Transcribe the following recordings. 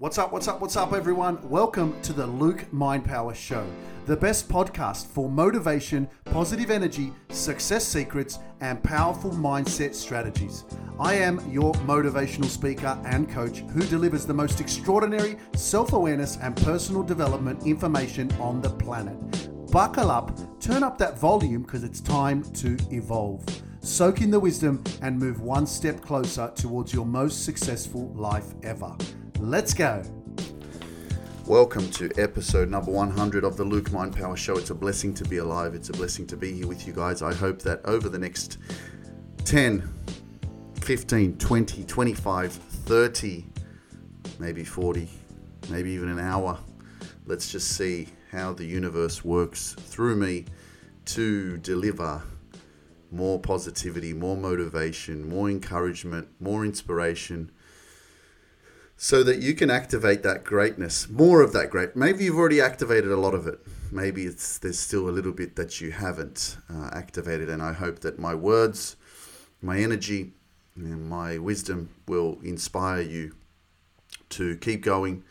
What's up, what's up, what's up, everyone? Welcome to the Luke Mind Power Show, the best podcast for motivation, positive energy, success secrets, and powerful mindset strategies. I am your motivational speaker and coach who delivers the most extraordinary self awareness and personal development information on the planet. Buckle up, turn up that volume because it's time to evolve. Soak in the wisdom and move one step closer towards your most successful life ever. Let's go. Welcome to episode number 100 of the Luke Mind Power Show. It's a blessing to be alive. It's a blessing to be here with you guys. I hope that over the next 10, 15, 20, 25, 30, maybe 40, maybe even an hour, let's just see how the universe works through me to deliver more positivity, more motivation, more encouragement, more inspiration so that you can activate that greatness, more of that great. Maybe you've already activated a lot of it. Maybe it's there's still a little bit that you haven't uh, activated, and I hope that my words, my energy, and my wisdom will inspire you to keep going,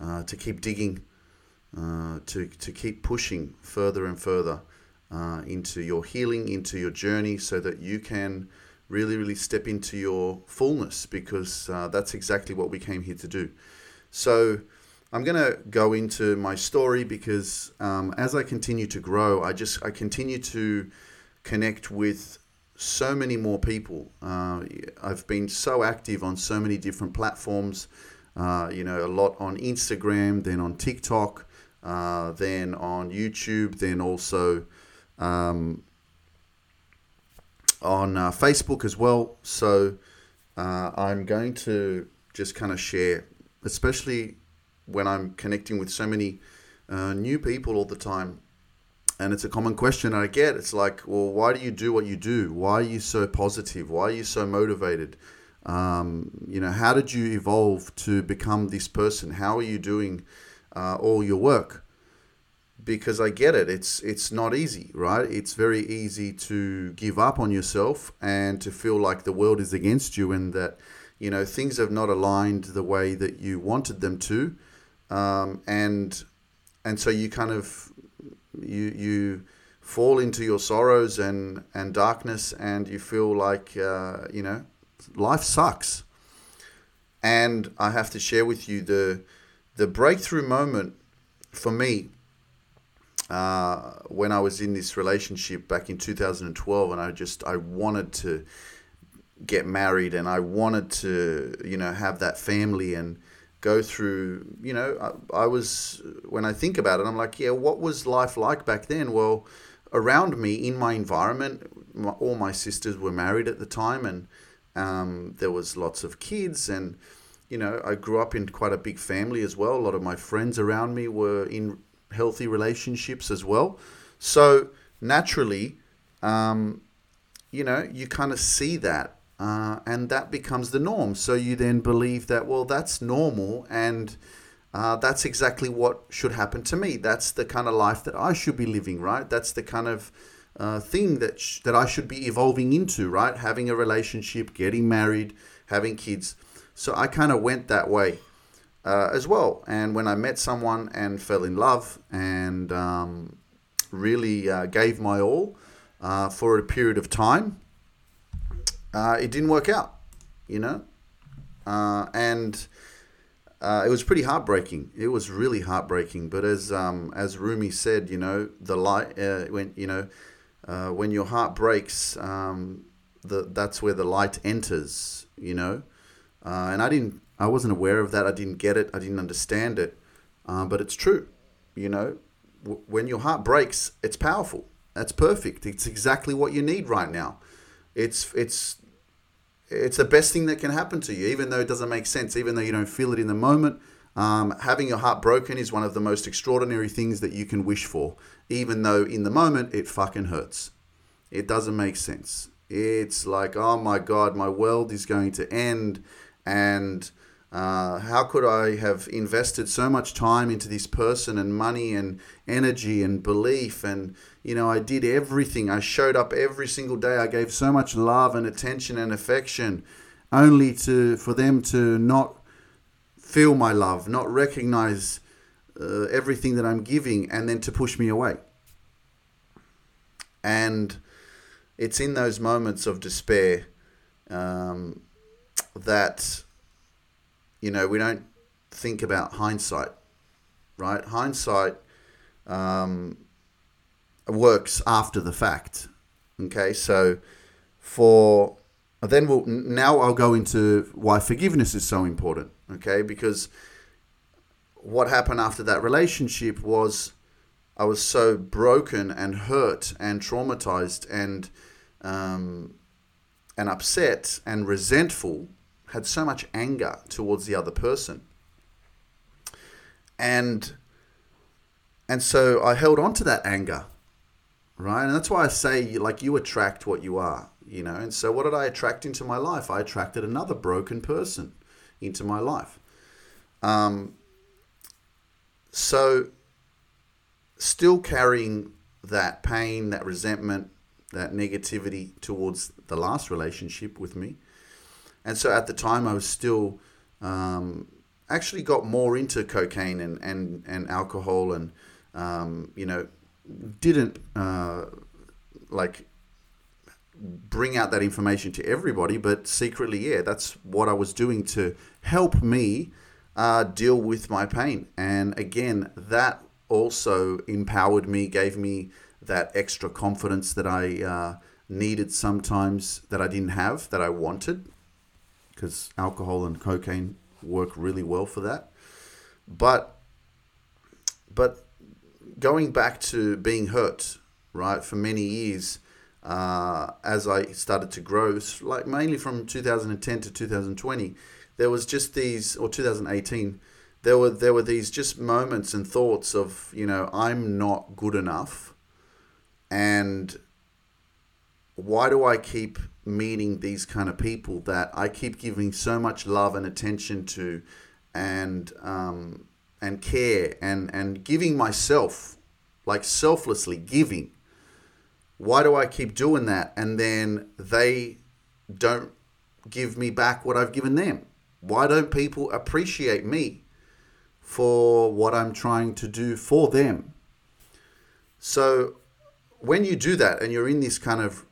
uh, to keep digging, uh, to to keep pushing further and further uh, into your healing, into your journey, so that you can really, really step into your fullness because uh, that's exactly what we came here to do. So, I'm going to go into my story because um, as I continue to grow, I just I continue to connect with so many more people. Uh, I've been so active on so many different platforms. Uh, you know, a lot on Instagram, then on TikTok, uh, then on YouTube, then also um, on uh, Facebook as well. So uh, I'm going to just kind of share, especially when I'm connecting with so many uh, new people all the time. And it's a common question I get. It's like, well, why do you do what you do? Why are you so positive? Why are you so motivated? Um, you know, how did you evolve to become this person? How are you doing uh, all your work? Because I get it. It's it's not easy, right? It's very easy to give up on yourself and to feel like the world is against you and that you know things have not aligned the way that you wanted them to, um, and and so you kind of you you fall into your sorrows and and darkness and you feel like uh, you know life sucks. And I have to share with you the the breakthrough moment for me uh, when I was in this relationship back in 2012, and I just I wanted to get married, and I wanted to you know have that family and go through you know I, I was when I think about it, I'm like, yeah, what was life like back then? Well, around me in my environment, my, all my sisters were married at the time, and um, there was lots of kids and you know, I grew up in quite a big family as well. A lot of my friends around me were in healthy relationships as well. So naturally, um, you know, you kind of see that, uh, and that becomes the norm. So you then believe that, well, that's normal, and uh, that's exactly what should happen to me. That's the kind of life that I should be living, right? That's the kind of uh, thing that sh- that I should be evolving into, right? Having a relationship, getting married, having kids. So I kind of went that way uh, as well. And when I met someone and fell in love and um, really uh, gave my all uh, for a period of time, uh, it didn't work out, you know? Uh, and uh, it was pretty heartbreaking. It was really heartbreaking. But as um, as Rumi said, you know, the light when you know when your heart breaks, um, the that's where the light enters. You know, and I didn't I wasn't aware of that. I didn't get it. I didn't understand it. Um, but it's true. You know, w- when your heart breaks, it's powerful. That's perfect. It's exactly what you need right now. It's it's it's the best thing that can happen to you, even though it doesn't make sense, even though you don't feel it in the moment. Um, having your heart broken is one of the most extraordinary things that you can wish for, even though in the moment it fucking hurts. It doesn't make sense. It's like, oh my God, my world is going to end. And uh, how could I have invested so much time into this person and money and energy and belief? And, you know, I did everything. I showed up every single day. I gave so much love and attention and affection only to for them to not feel my love, not recognize uh, everything that I'm giving, and then to push me away. And it's in those moments of despair um, that, you know, we don't think about hindsight, right? Hindsight um, works after the fact. Okay, so for then we'll now I'll go into why forgiveness is so important. Okay, because what happened after that relationship was I was so broken and hurt and traumatized and um, and upset and resentful, had so much anger towards the other person, and and so I held on to that anger, right? And that's why I say like you attract what you are, you know. And so what did I attract into my life? I attracted another broken person into my life. Um, so, still carrying that pain, that resentment, that negativity towards the last relationship with me. And so at the time, I was still um, actually got more into cocaine and, and, and alcohol and, um, you know, didn't uh, like bring out that information to everybody, but secretly, yeah, that's what I was doing to help me uh, deal with my pain. And again, that also empowered me, gave me that extra confidence that I uh, needed sometimes that I didn't have, that I wanted, because alcohol and cocaine work really well for that. But, but going back to being hurt, right, for many years, uh, as I started to grow, like mainly from 2010 to 2020, there was just these, or 2018, there were there were these just moments and thoughts of you know I'm not good enough, and why do I keep meeting these kind of people that I keep giving so much love and attention to, and um, and care and and giving myself like selflessly giving. Why do I keep doing that and then they don't give me back what I've given them? Why don't people appreciate me for what I'm trying to do for them? So when you do that and you're in this kind of,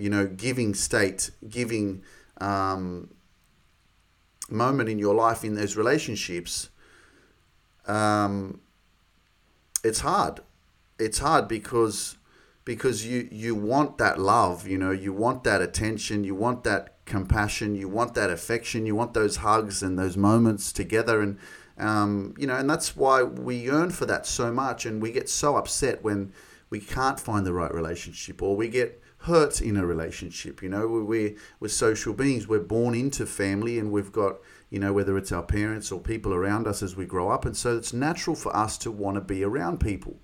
you know, giving state, giving um, moment in your life in those relationships, um, it's hard. It's hard because because you you want that love, you know, you want that attention, you want that compassion, you want that affection, you want those hugs and those moments together, and um, you know, and that's why we yearn for that so much, and we get so upset when we can't find the right relationship, or we get hurt in a relationship. You know, we're we're social beings. We're born into family, and we've got you know whether it's our parents or people around us as we grow up, and so it's natural for us to want to be around people.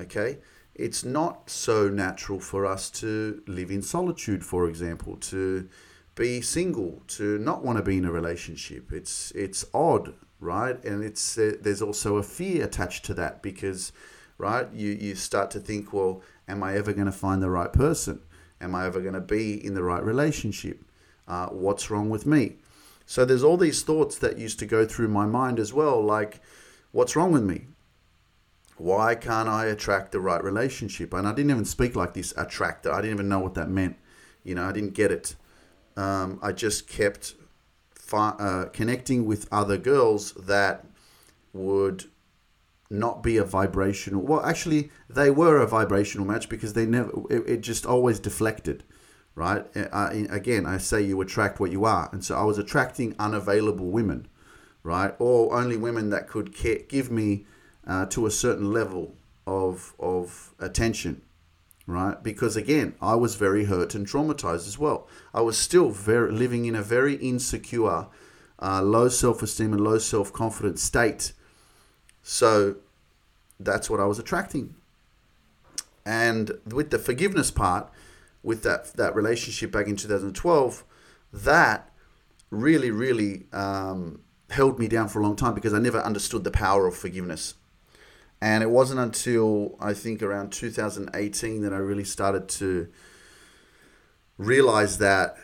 Okay it's not so natural for us to live in solitude, for example, to be single, to not want to be in a relationship. It's it's odd, right? And it's uh, there's also a fear attached to that because, right? You you start to think, well, am I ever going to find the right person? Am I ever going to be in the right relationship? Uh, what's wrong with me? So there's all these thoughts that used to go through my mind as well, like, what's wrong with me? Why can't I attract the right relationship? And I didn't even speak like this, attract. I didn't even know what that meant. You know, I didn't get it um, I just kept fi- uh, connecting with other girls that would not be a vibrational. Well, actually, they were a vibrational match because they never. It, it just always deflected, right? Uh, again, I say you attract what you are, and so I was attracting unavailable women, right, or only women that could care, give me uh, to a certain level of of attention right? Because again, I was very hurt and traumatized as well. I was still very living in a very insecure, uh, low self esteem and low self confidence state. So that's what I was attracting. And with the forgiveness part, with that that relationship back in 2012, that really, really um, held me down for a long time because I never understood the power of forgiveness. And it wasn't until I think around 2018 that I really started to realize that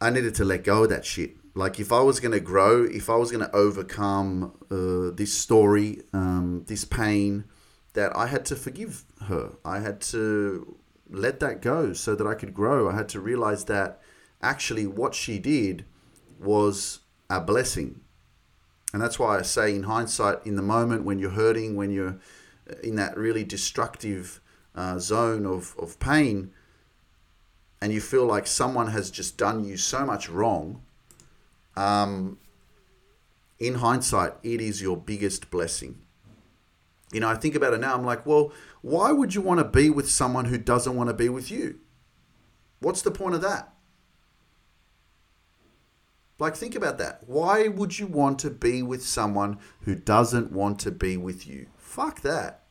I needed to let go of that shit. Like if I was going to grow, if I was going to overcome uh, this story, um, this pain, that I had to forgive her. I had to let that go so that I could grow. I had to realize that actually what she did was a blessing. And that's why I say, in hindsight, in the moment when you're hurting, when you're in that really destructive uh, zone of, of pain, and you feel like someone has just done you so much wrong, um, in hindsight, it is your biggest blessing. You know, I think about it now, I'm like, well, why would you want to be with someone who doesn't want to be with you? What's the point of that? Like, think about that. Why would you want to be with someone who doesn't want to be with you? Fuck that.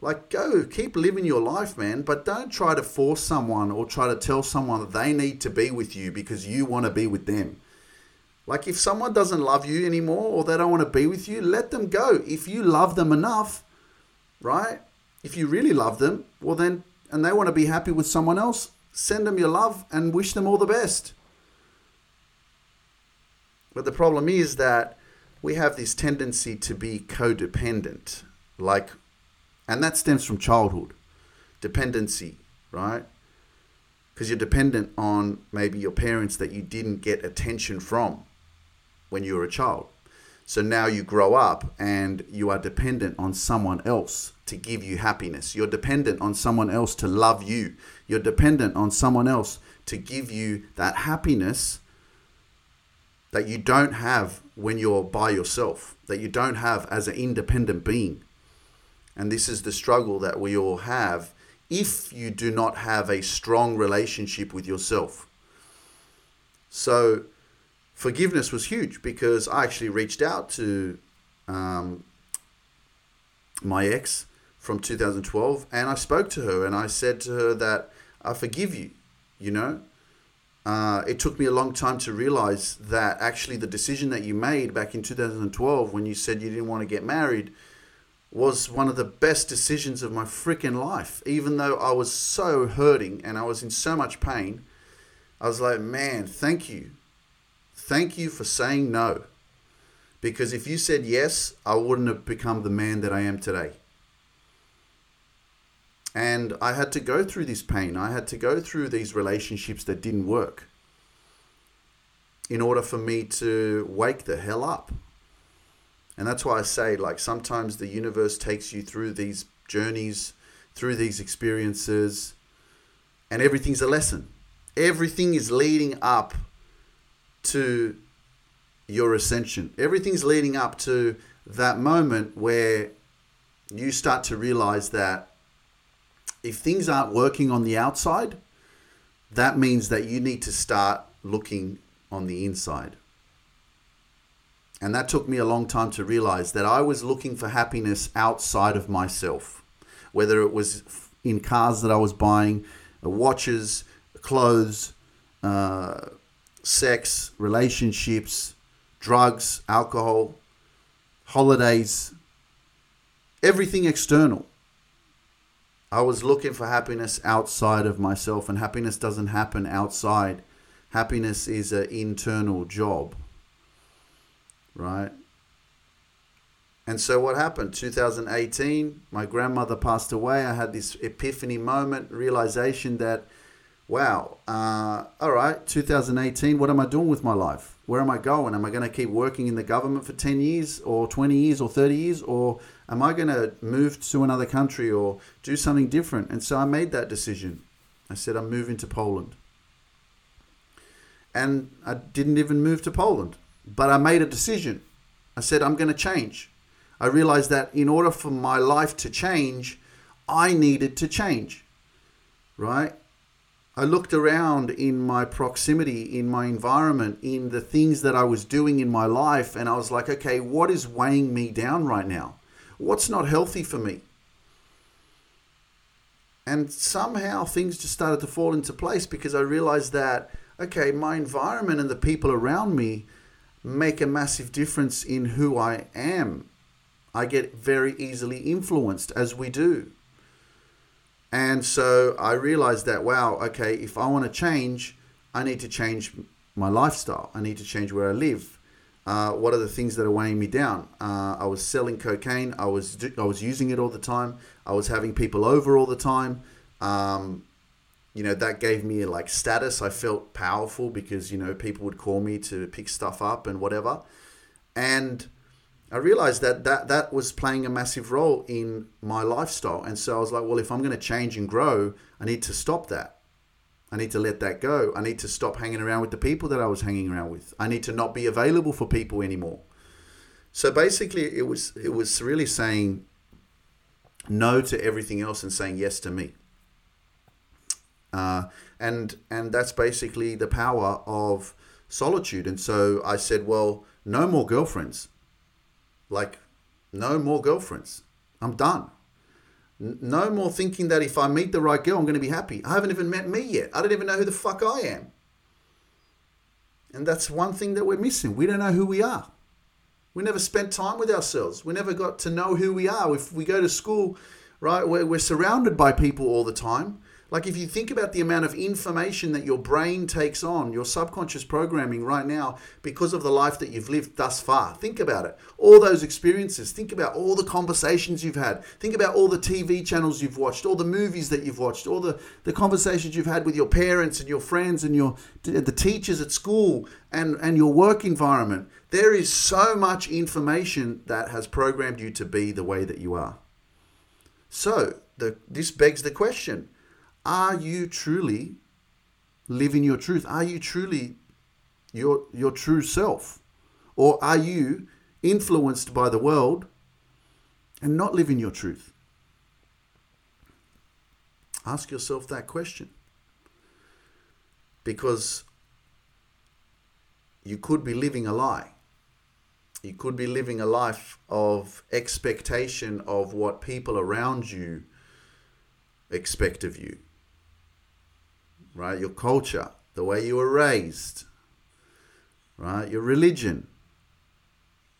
Like, go, keep living your life, man, but don't try to force someone or try to tell someone that they need to be with you because you want to be with them. Like, if someone doesn't love you anymore or they don't want to be with you, let them go. If you love them enough, right? If you really love them, well, then, and they want to be happy with someone else, send them your love and wish them all the best. But the problem is that we have this tendency to be codependent. Like, and that stems from childhood dependency, right? Because you're dependent on maybe your parents that you didn't get attention from when you were a child. So now you grow up and you are dependent on someone else to give you happiness. You're dependent on someone else to love you. You're dependent on someone else to give you that happiness that you don't have when you're by yourself, that you don't have as an independent being. And this is the struggle that we all have if you do not have a strong relationship with yourself. So, forgiveness was huge because I actually reached out to um, my ex from 2012 and I spoke to her and I said to her that I forgive you, you know. Uh, it took me a long time to realize that actually the decision that you made back in 2012 when you said you didn't want to get married was one of the best decisions of my freaking life. Even though I was so hurting and I was in so much pain, I was like, man, thank you. Thank you for saying no. Because if you said yes, I wouldn't have become the man that I am today. And I had to go through this pain. I had to go through these relationships that didn't work in order for me to wake the hell up and that's why I say, like, sometimes the universe takes you through these journeys, through these experiences, and everything's a lesson. Everything is leading up to your ascension. Everything's leading up to that moment where you start to realize that if things aren't working on the outside, that means that you need to start looking on the inside. And that took me a long time to realize that I was looking for happiness outside of myself, whether it was in cars that I was buying, uh, watches, clothes, uh, sex, relationships, drugs, alcohol, holidays, everything external. I was looking for happiness outside of myself, and happiness doesn't happen outside. Happiness is an internal job right? And so what happened? 2018, my grandmother passed away. I had this epiphany moment, realization that, wow, uh, all right, 2018, what am I doing with my life? Where am I going? Am I going to keep working in the government for 10 years or 20 years or 30 years? Or am I going to move to another country or do something different? And so I made that decision. I said, I'm moving to Poland. And I didn't even move to Poland. But I made a decision. I said, I'm going to change. I realized that in order for my life to change, I needed to change. Right? I looked around in my proximity, in my environment, in the things that I was doing in my life, and I was like, okay, what is weighing me down right now? What's not healthy for me? And somehow things just started to fall into place because I realized that, okay, my environment and the people around me make a massive difference in who I am. I get very easily influenced, as we do. And so I realized that, wow, okay, if I want to change, I need to change my lifestyle. I need to change where I live. Uh, what are the things that are weighing me down? Uh, I was selling cocaine. I was I was using it all the time. I was having people over all the time. Um, you know that gave me like status. I felt powerful because you know people would call me to pick stuff up and whatever. And I realized that that that was playing a massive role in my lifestyle. And so I was like, well, if I'm going to change and grow, I need to stop that. I need to let that go. I need to stop hanging around with the people that I was hanging around with. I need to not be available for people anymore. So basically, it was it was really saying no to everything else and saying yes to me. Uh, and and that's basically the power of solitude. And so I said, well, no more girlfriends. Like, no more girlfriends. I'm done. No more thinking that if I meet the right girl, I'm going to be happy. I haven't even met me yet. I don't even know who the fuck I am. And that's one thing that we're missing. We don't know who we are. We never spent time with ourselves. We never got to know who we are. If we go to school, right, we're, we're surrounded by people all the time. Like if you think about the amount of information that your brain takes on, your subconscious programming right now, because of the life that you've lived thus far, think about it. All those experiences, think about all the conversations you've had, think about all the TV channels you've watched, all the movies that you've watched, all the, the conversations you've had with your parents and your friends and your the teachers at school and, and your work environment. There is so much information that has programmed you to be the way that you are. So the, this begs the question are you truly living your truth? Are you truly your, your true self? Or are you influenced by the world and not living your truth? Ask yourself that question. Because you could be living a lie. You could be living a life of expectation of what people around you expect of you right? Your culture, the way you were raised, right? Your religion.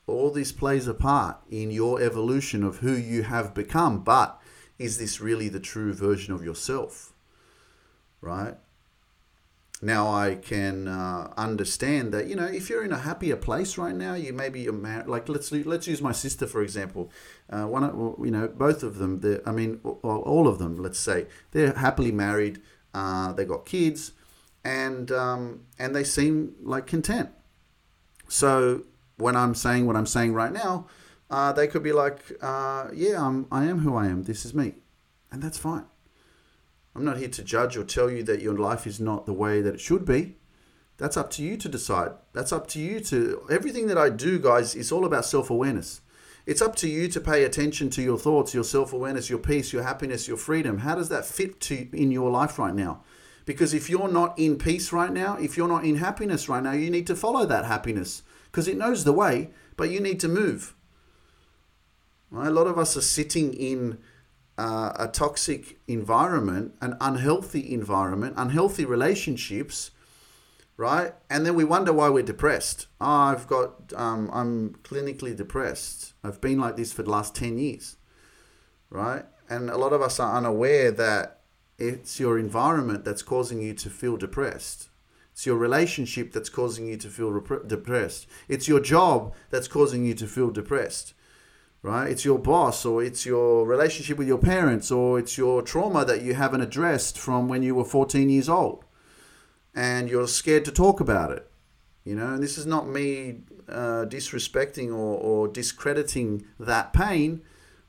All this plays a part in your evolution of who you have become. But is this really the true version of yourself? Right? Now I can uh, understand that you know if you're in a happier place right now, you maybe you're married. Like let's let's use my sister for example. Uh, one you know both of them. I mean all of them. Let's say they're happily married uh, they got kids, and um, and they seem like content. So when I'm saying what I'm saying right now, uh, they could be like, uh, "Yeah, I'm, I am who I am. This is me," and that's fine. I'm not here to judge or tell you that your life is not the way that it should be. That's up to you to decide. That's up to you to. Everything that I do, guys, is all about self awareness. It's up to you to pay attention to your thoughts, your self awareness, your peace, your happiness, your freedom. How does that fit to in your life right now? Because if you're not in peace right now, if you're not in happiness right now, you need to follow that happiness because it knows the way, but you need to move. Right? A lot of us are sitting in uh, a toxic environment, an unhealthy environment, unhealthy relationships right? And then we wonder why we're depressed. Oh, I've got, um, I'm clinically depressed. I've been like this for the last 10 years, right? And a lot of us are unaware that it's your environment that's causing you to feel depressed. It's your relationship that's causing you to feel rep- depressed. It's your job that's causing you to feel depressed, right? It's your boss, or it's your relationship with your parents, or it's your trauma that you haven't addressed from when you were 14 years old and you're scared to talk about it. You know, and this is not me uh, disrespecting or, or discrediting that pain,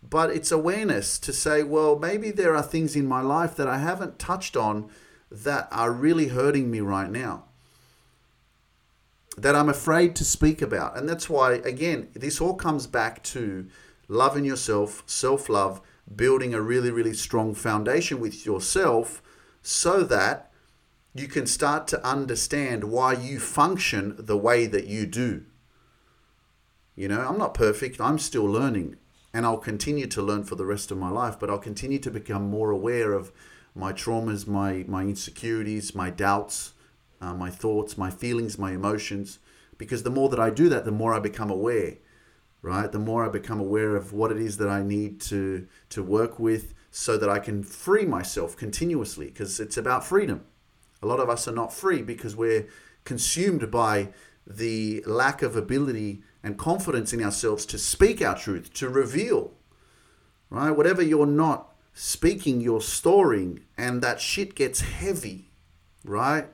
but it's awareness to say, well, maybe there are things in my life that I haven't touched on that are really hurting me right now, that I'm afraid to speak about. And that's why, again, this all comes back to loving yourself, self love, building a really, really strong foundation with yourself so that you can start to understand why you function the way that you do. You know, I'm not perfect, I'm still learning, and I'll continue to learn for the rest of my life, but I'll continue to become more aware of my traumas, my, my insecurities, my doubts, uh, my thoughts, my feelings, my emotions. Because the more that I do that, the more I become aware, right? The more I become aware of what it is that I need to, to work with so that I can free myself continuously, because it's about freedom a lot of us are not free because we're consumed by the lack of ability and confidence in ourselves to speak our truth, to reveal, right? Whatever you're not speaking, you're storing, and that shit gets heavy, right?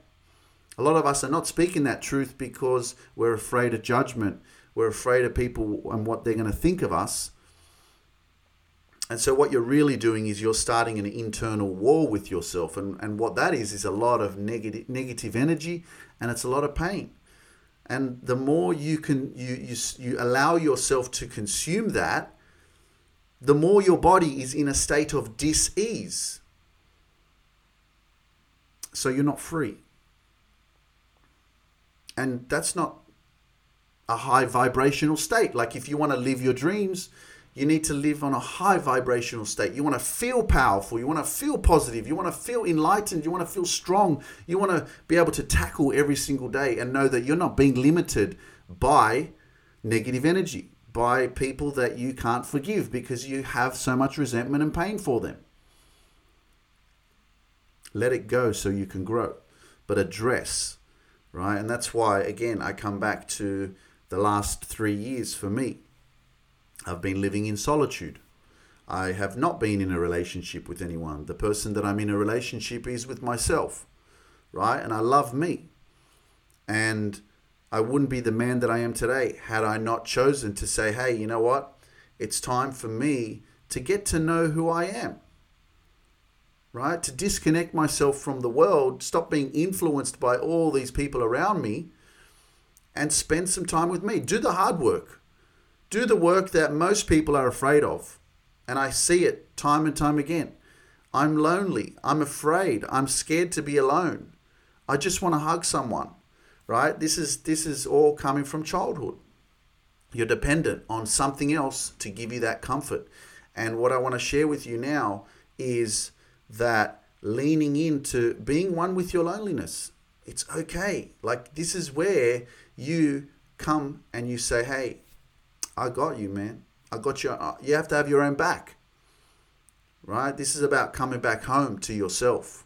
A lot of us are not speaking that truth because we're afraid of judgment. We're afraid of people and what they're going to think of us. And so, what you're really doing is you're starting an internal war with yourself. And, and what that is, is a lot of negative, negative energy and it's a lot of pain. And the more you can you, you, you allow yourself to consume that, the more your body is in a state of dis-ease. So you're not free. And that's not a high vibrational state. Like if you want to live your dreams, you need to live on a high vibrational state. You want to feel powerful. You want to feel positive. You want to feel enlightened. You want to feel strong. You want to be able to tackle every single day and know that you're not being limited by negative energy, by people that you can't forgive because you have so much resentment and pain for them. Let it go so you can grow, but address, right? And that's why, again, I come back to the last three years for me I've been living in solitude. I have not been in a relationship with anyone. The person that I'm in a relationship is with myself, right? And I love me. And I wouldn't be the man that I am today had I not chosen to say, hey, you know what? It's time for me to get to know who I am, right? To disconnect myself from the world, stop being influenced by all these people around me, and spend some time with me. Do the hard work do the work that most people are afraid of. And I see it time and time again. I'm lonely. I'm afraid. I'm scared to be alone. I just want to hug someone. Right? This is this is all coming from childhood. You're dependent on something else to give you that comfort. And what I want to share with you now is that leaning into being one with your loneliness. It's okay. Like this is where you come and you say, "Hey, I got you, man. I got you. Uh, you have to have your own back, right? This is about coming back home to yourself.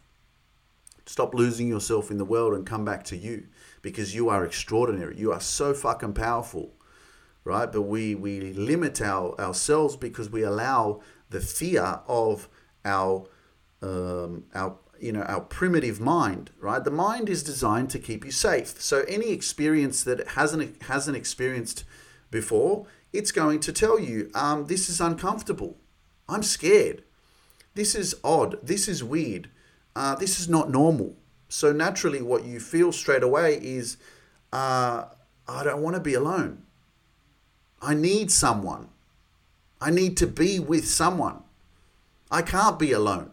Stop losing yourself in the world and come back to you because you are extraordinary. You are so fucking powerful, right? But we we limit our ourselves because we allow the fear of our um, our you know our primitive mind right the mind is designed to keep you safe so any experience that it hasn't hasn't experienced before it's going to tell you um, this is uncomfortable. I'm scared. This is odd. This is weird. Uh, this is not normal. So naturally, what you feel straight away is uh, I don't want to be alone. I need someone. I need to be with someone. I can't be alone.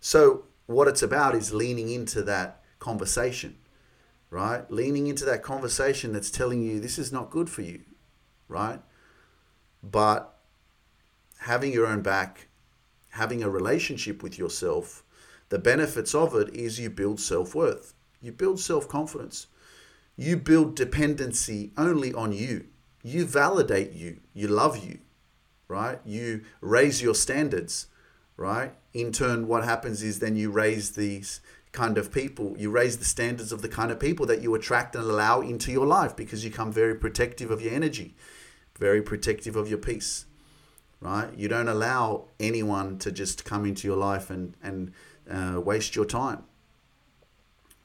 So, what it's about is leaning into that conversation, right? Leaning into that conversation that's telling you this is not good for you, right? But having your own back, having a relationship with yourself, the benefits of it is you build self worth, you build self confidence, you build dependency only on you. You validate you, you love you, right? You raise your standards, right? In turn, what happens is then you raise these kind of people, you raise the standards of the kind of people that you attract and allow into your life because you become very protective of your energy very protective of your peace, right? You don't allow anyone to just come into your life and, and uh, waste your time,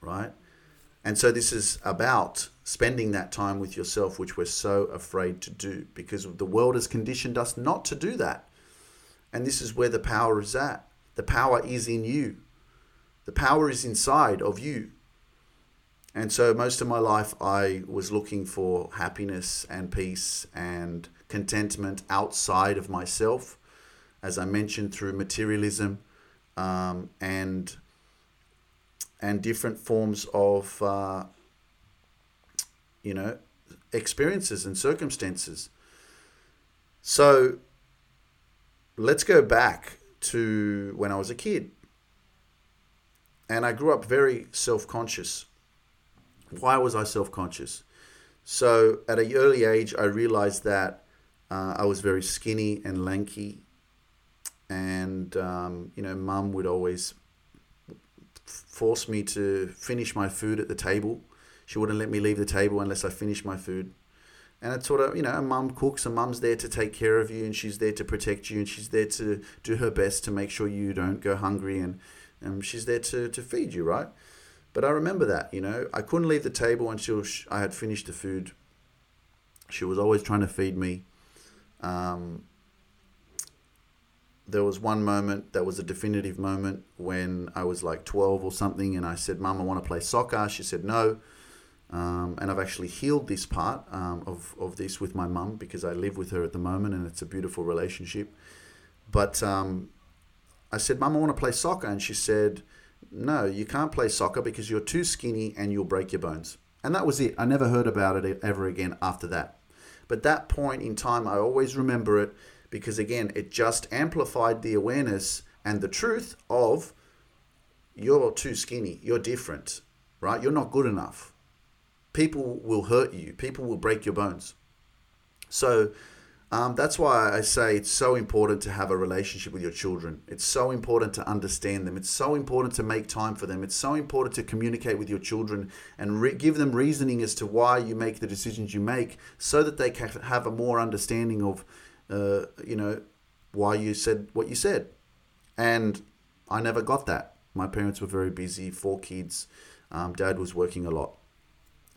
right? And so this is about spending that time with yourself, which we're so afraid to do because the world has conditioned us not to do that. And this is where the power is at. The power is in you. The power is inside of you. And so most of my life, I was looking for happiness and peace and contentment outside of myself, as I mentioned, through materialism um, and and different forms of uh, you know experiences and circumstances. So let's go back to when I was a kid. And I grew up very self conscious why was I self conscious? So at an early age, I realized that uh, I was very skinny and lanky, and um, you know, mum would always force me to finish my food at the table. She wouldn't let me leave the table unless I finished my food. And it's sort of, you know, a mum cooks, a mum's there to take care of you and she's there to protect you and she's there to do her best to make sure you don't go hungry and, and she's there to, to feed you, right? But I remember that, you know, I couldn't leave the table until I had finished the food. She was always trying to feed me. Um, there was one moment that was a definitive moment when I was like 12 or something, and I said, Mum, I want to play soccer. She said, No. Um, and I've actually healed this part um, of, of this with my mum because I live with her at the moment and it's a beautiful relationship. But um, I said, Mum, I want to play soccer. And she said, No, you can't play soccer because you're too skinny and you'll break your bones. And that was it. I never heard about it ever again after that. But that point in time, I always remember it because again, it just amplified the awareness and the truth of you're too skinny, you're different, right? You're not good enough. People will hurt you, people will break your bones. So, um, that's why I say it's so important to have a relationship with your children. It's so important to understand them. It's so important to make time for them. It's so important to communicate with your children and re- give them reasoning as to why you make the decisions you make so that they can have a more understanding of uh, you know, why you said what you said. And I never got that. My parents were very busy, four kids. Um, dad was working a lot,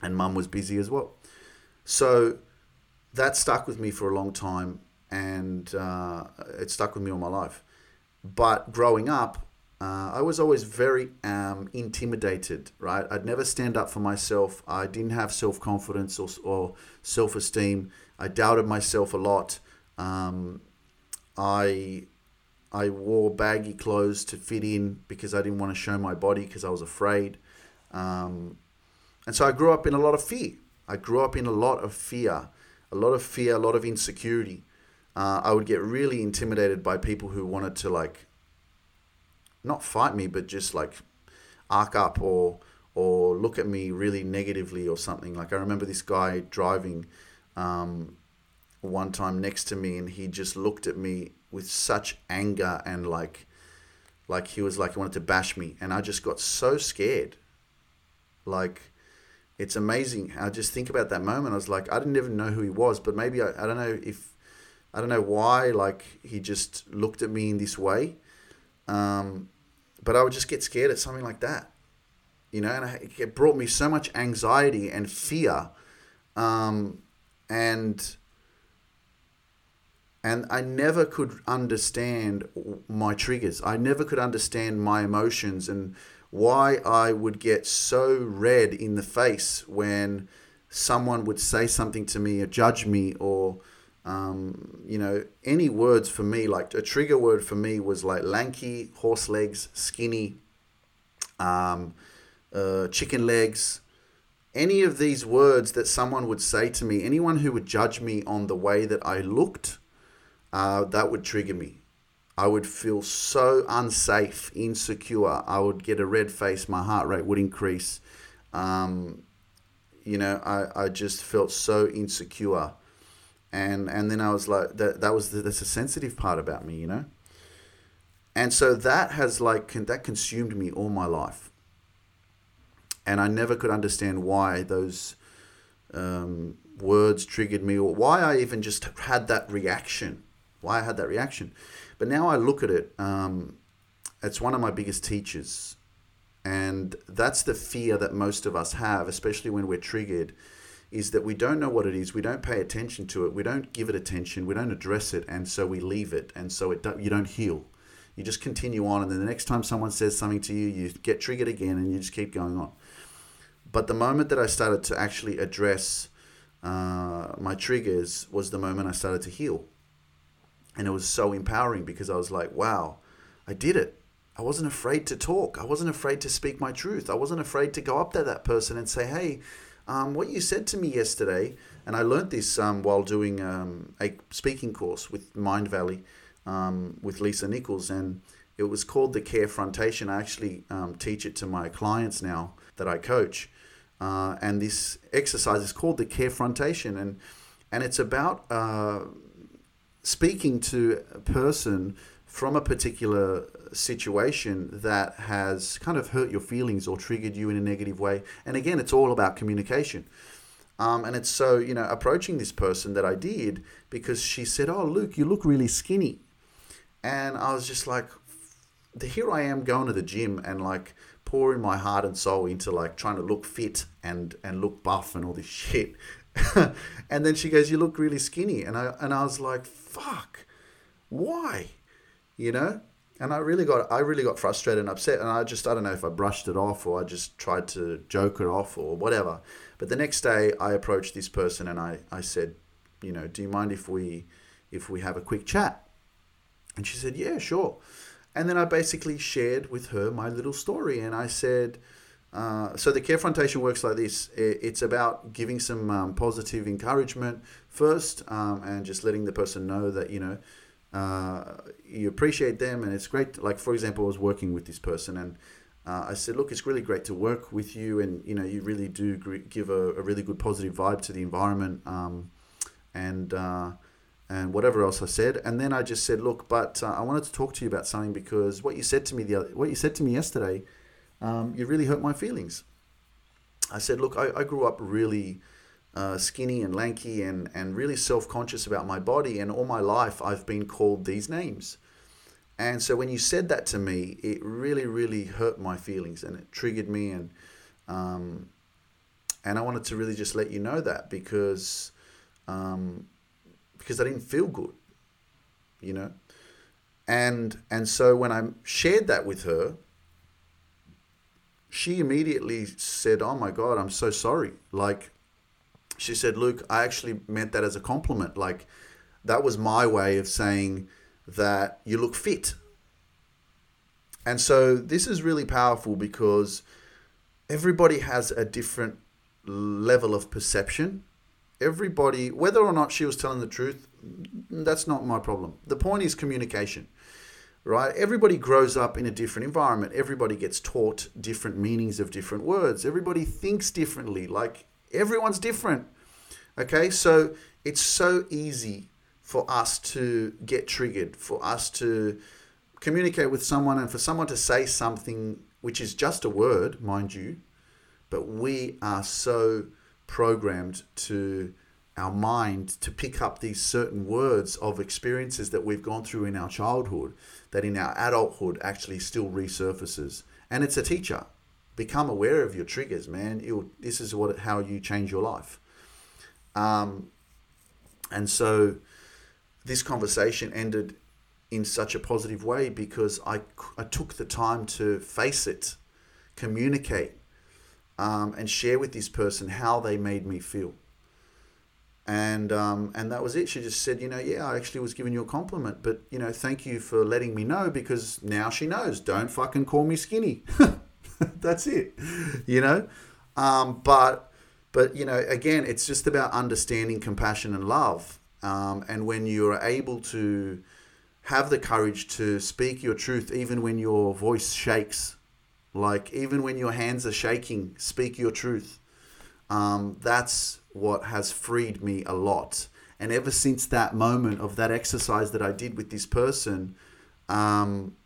and mum was busy as well. So that stuck with me for a long time, and uh, it stuck with me all my life. But growing up, uh, I was always very um, intimidated, right? I'd never stand up for myself. I didn't have self confidence or, or self esteem. I doubted myself a lot. Um, I I wore baggy clothes to fit in because I didn't want to show my body because I was afraid. Um, and so I grew up in a lot of fear. I grew up in a lot of fear, a lot of fear, a lot of insecurity. Uh, I would get really intimidated by people who wanted to like not fight me, but just like arc up or or look at me really negatively or something. Like I remember this guy driving um, one time next to me and he just looked at me with such anger and like like he was like he wanted to bash me and I just got so scared. Like it's amazing. I just think about that moment. I was like, I didn't even know who he was, but maybe I, I don't know if I don't know why like he just looked at me in this way. Um, but I would just get scared at something like that. You know, and it brought me so much anxiety and fear. Um, and and I never could understand my triggers. I never could understand my emotions and why I would get so red in the face when someone would say something to me or judge me or um, you know any words for me like a trigger word for me was like lanky horse legs skinny um, uh, chicken legs any of these words that someone would say to me anyone who would judge me on the way that i looked uh, that would trigger me. I would feel so unsafe, insecure. I would get a red face. My heart rate would increase. Um, you know, I, I just felt so insecure. And and then I was like, that, that was the, that's a sensitive part about me, you know? And so that has like, that consumed me all my life. And I never could understand why those um, words triggered me or why I even just had that reaction why I had that reaction. But now I look at it, um, it's one of my biggest teachers. And that's the fear that most of us have, especially when we're triggered, is that we don't know what it is. We don't pay attention to it. We don't give it attention. We don't address it. And so we leave it. And so it don't, you don't heal. You just continue on. And then the next time someone says something to you, you get triggered again and you just keep going on. But the moment that I started to actually address uh, my triggers was the moment I started to heal. And it was so empowering because I was like, wow, I did it. I wasn't afraid to talk. I wasn't afraid to speak my truth. I wasn't afraid to go up to that person and say, hey, um, what you said to me yesterday, and I learned this um, while doing um, a speaking course with Mindvalley um, with Lisa Nichols, and it was called the Carefrontation. I actually um, teach it to my clients now that I coach, uh, and this exercise is called the Carefrontation, and and it's about uh, speaking to a person from a particular situation that has kind of hurt your feelings or triggered you in a negative way. And again, it's all about communication. Um, and it's so, you know, approaching this person that I did because she said, Oh, Luke, you look really skinny. And I was just like, here I am going to the gym and like pouring my heart and soul into like trying to look fit and, and look buff and all this shit. and then she goes, You look really skinny. And I, and I was like, Fuck, why? You know? and I really got I really got frustrated and upset and I just I don't know if I brushed it off or I just tried to joke it off or whatever but the next day I approached this person and I, I said you know do you mind if we if we have a quick chat and she said yeah sure and then I basically shared with her my little story and I said uh, so the Carefrontation works like this. It's about giving some um, positive encouragement first um, and just letting the person know that you know uh, you appreciate them and it's great. Like for example i was working with this person and uh, i said look it's really great to work with you and you know you really do give a, a really good positive vibe to the environment um, and uh, and whatever else i said. And then i just said look but uh, i wanted to talk to you about something because what you said to me the other, what you said to me yesterday um, you really hurt my feelings i said look i, I grew up really uh, skinny and lanky and, and really self conscious about my body. And all my life, I've been called these names. And so when you said that to me, it really, really hurt my feelings and it triggered me. And, um, and I wanted to really just let you know that because, um, because I didn't feel good, you know? And, and so when I shared that with her, she immediately said, Oh my God, I'm so sorry. Like, she said, Luke, I actually meant that as a compliment. Like, that was my way of saying that you look fit. And so this is really powerful because everybody has a different level of perception. Everybody, whether or not she was telling the truth, that's not my problem. The point is communication, right? Everybody grows up in a different environment. Everybody gets taught different meanings of different words. Everybody thinks differently. Like Everyone's different. Okay, so it's so easy for us to get triggered, for us to communicate with someone and for someone to say something which is just a word, mind you, but we are so programmed to our mind to pick up these certain words of experiences that we've gone through in our childhood that in our adulthood actually still resurfaces. And it's a teacher become aware of your triggers, man. It'll, this is what how you change your life. Um, and so this conversation ended in such a positive way because I, I took the time to face it, communicate, um, and share with this person how they made me feel. And um, and that was it. She just said, you know, yeah, I actually was giving you a compliment, but you know, thank you for letting me know because now she knows. Don't fucking call me skinny. That's it. You know? Um, but but you know, again, it's just about understanding compassion and love. Um, and when you're able to have the courage to speak your truth even when your voice shakes, like even when your hands are shaking, speak your truth. Um, that's what has freed me a lot. And ever since that moment of that exercise that I did with this person, um,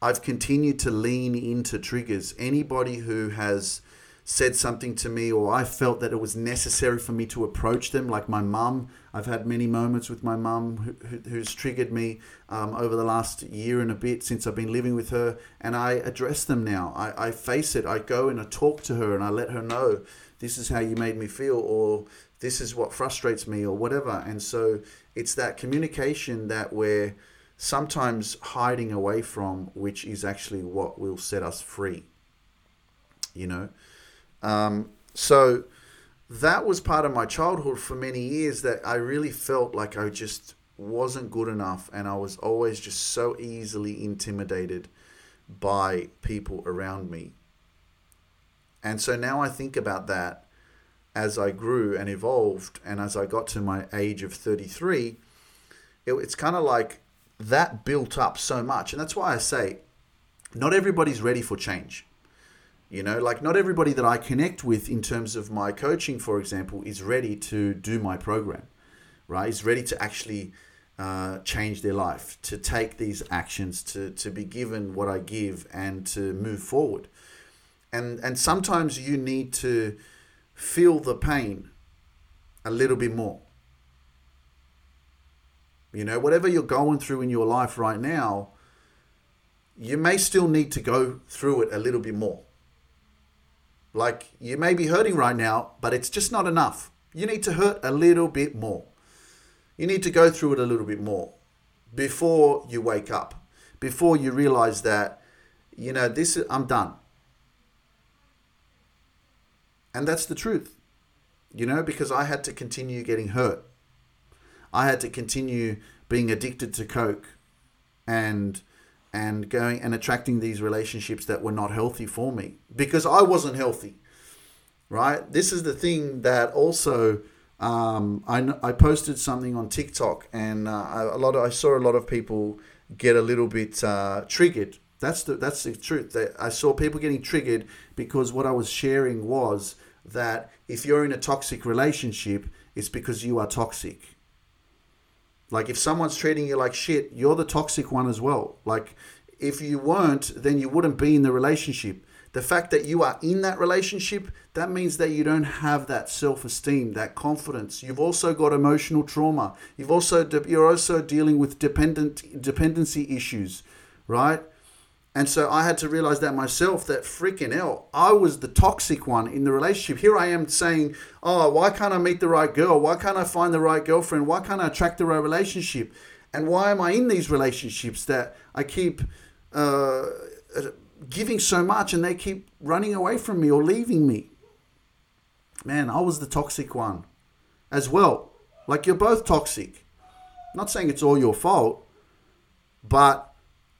I've continued to lean into triggers. Anybody who has said something to me or I felt that it was necessary for me to approach them, like my mum. I've had many moments with my mum who, who's triggered me um, over the last year and a bit since I've been living with her, and I address them now. I, I face it. I go and I talk to her and I let her know this is how you made me feel, or this is what frustrates me, or whatever. And so it's that communication that we're sometimes hiding away from, which is actually what will set us free. You know? Um, so that was part of my childhood for many years that I really felt like I just wasn't good enough and I was always just so easily intimidated by people around me. And so now I think about that as I grew and evolved and as I got to my age of 33, it, it's kind of like that built up so much. And that's why I say not everybody's ready for change. You know, like not everybody that I connect with in terms of my coaching, for example, is ready to do my program, right? Is ready to actually uh, change their life, to take these actions, to, to be given what I give, and to move forward. And, and sometimes you need to feel the pain a little bit more. You know, whatever you're going through in your life right now, you may still need to go through it a little bit more. Like you may be hurting right now, but it's just not enough. You need to hurt a little bit more. You need to go through it a little bit more before you wake up, before you realize that, you know, this is, I'm done. And that's the truth, you know, because I had to continue getting hurt. I had to continue being addicted to Coke and and going and attracting these relationships that were not healthy for me because I wasn't healthy. Right? This is the thing that also um, I, I posted something on TikTok and uh, a lot of, I saw a lot of people get a little bit uh, triggered. That's the that's the truth. That I saw people getting triggered because what I was sharing was that if you're in a toxic relationship, it's because you are toxic. Like if someone's treating you like shit, you're the toxic one as well. Like if you weren't, then you wouldn't be in the relationship. The fact that you are in that relationship, that means that you don't have that self-esteem, that confidence. You've also got emotional trauma. You've also you're also dealing with dependent dependency issues, right? And so I had to realize that myself that freaking hell, I was the toxic one in the relationship. Here I am saying, oh, why can't I meet the right girl? Why can't I find the right girlfriend? Why can't I attract the right relationship? And why am I in these relationships that I keep uh, giving so much and they keep running away from me or leaving me? Man, I was the toxic one as well. Like you're both toxic. I'm not saying it's all your fault, but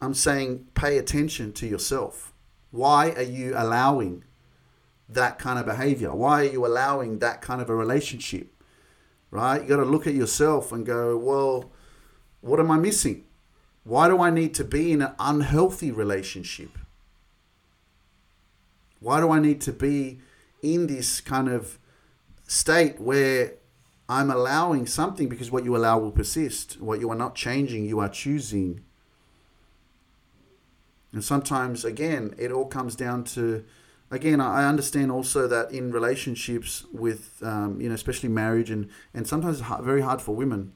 I'm saying pay attention to yourself. Why are you allowing that kind of behavior? Why are you allowing that kind of a relationship? Right? You got to look at yourself and go, well, what am I missing? Why do I need to be in an unhealthy relationship? Why do I need to be in this kind of state where I'm allowing something because what you allow will persist. What you are not changing, you are choosing and sometimes, again, it all comes down to, again, I understand also that in relationships with, um, you know, especially marriage and, and sometimes it's very hard for women,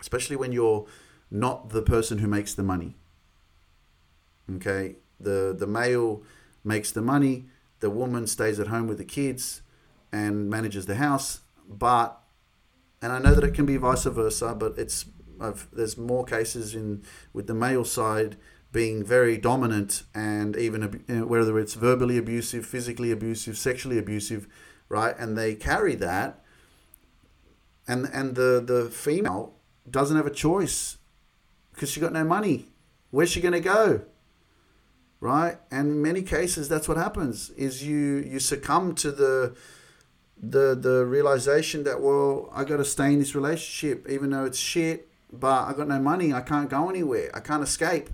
especially when you're not the person who makes the money. Okay. The, the male makes the money, the woman stays at home with the kids and manages the house. But, and I know that it can be vice versa, but it's, I've, there's more cases in with the male side being very dominant and even whether it's verbally abusive, physically abusive, sexually abusive, right? And they carry that, and and the the female doesn't have a choice because she got no money. Where's she going to go? Right? And in many cases, that's what happens: is you you succumb to the the the realization that well, I got to stay in this relationship even though it's shit, but I got no money. I can't go anywhere. I can't escape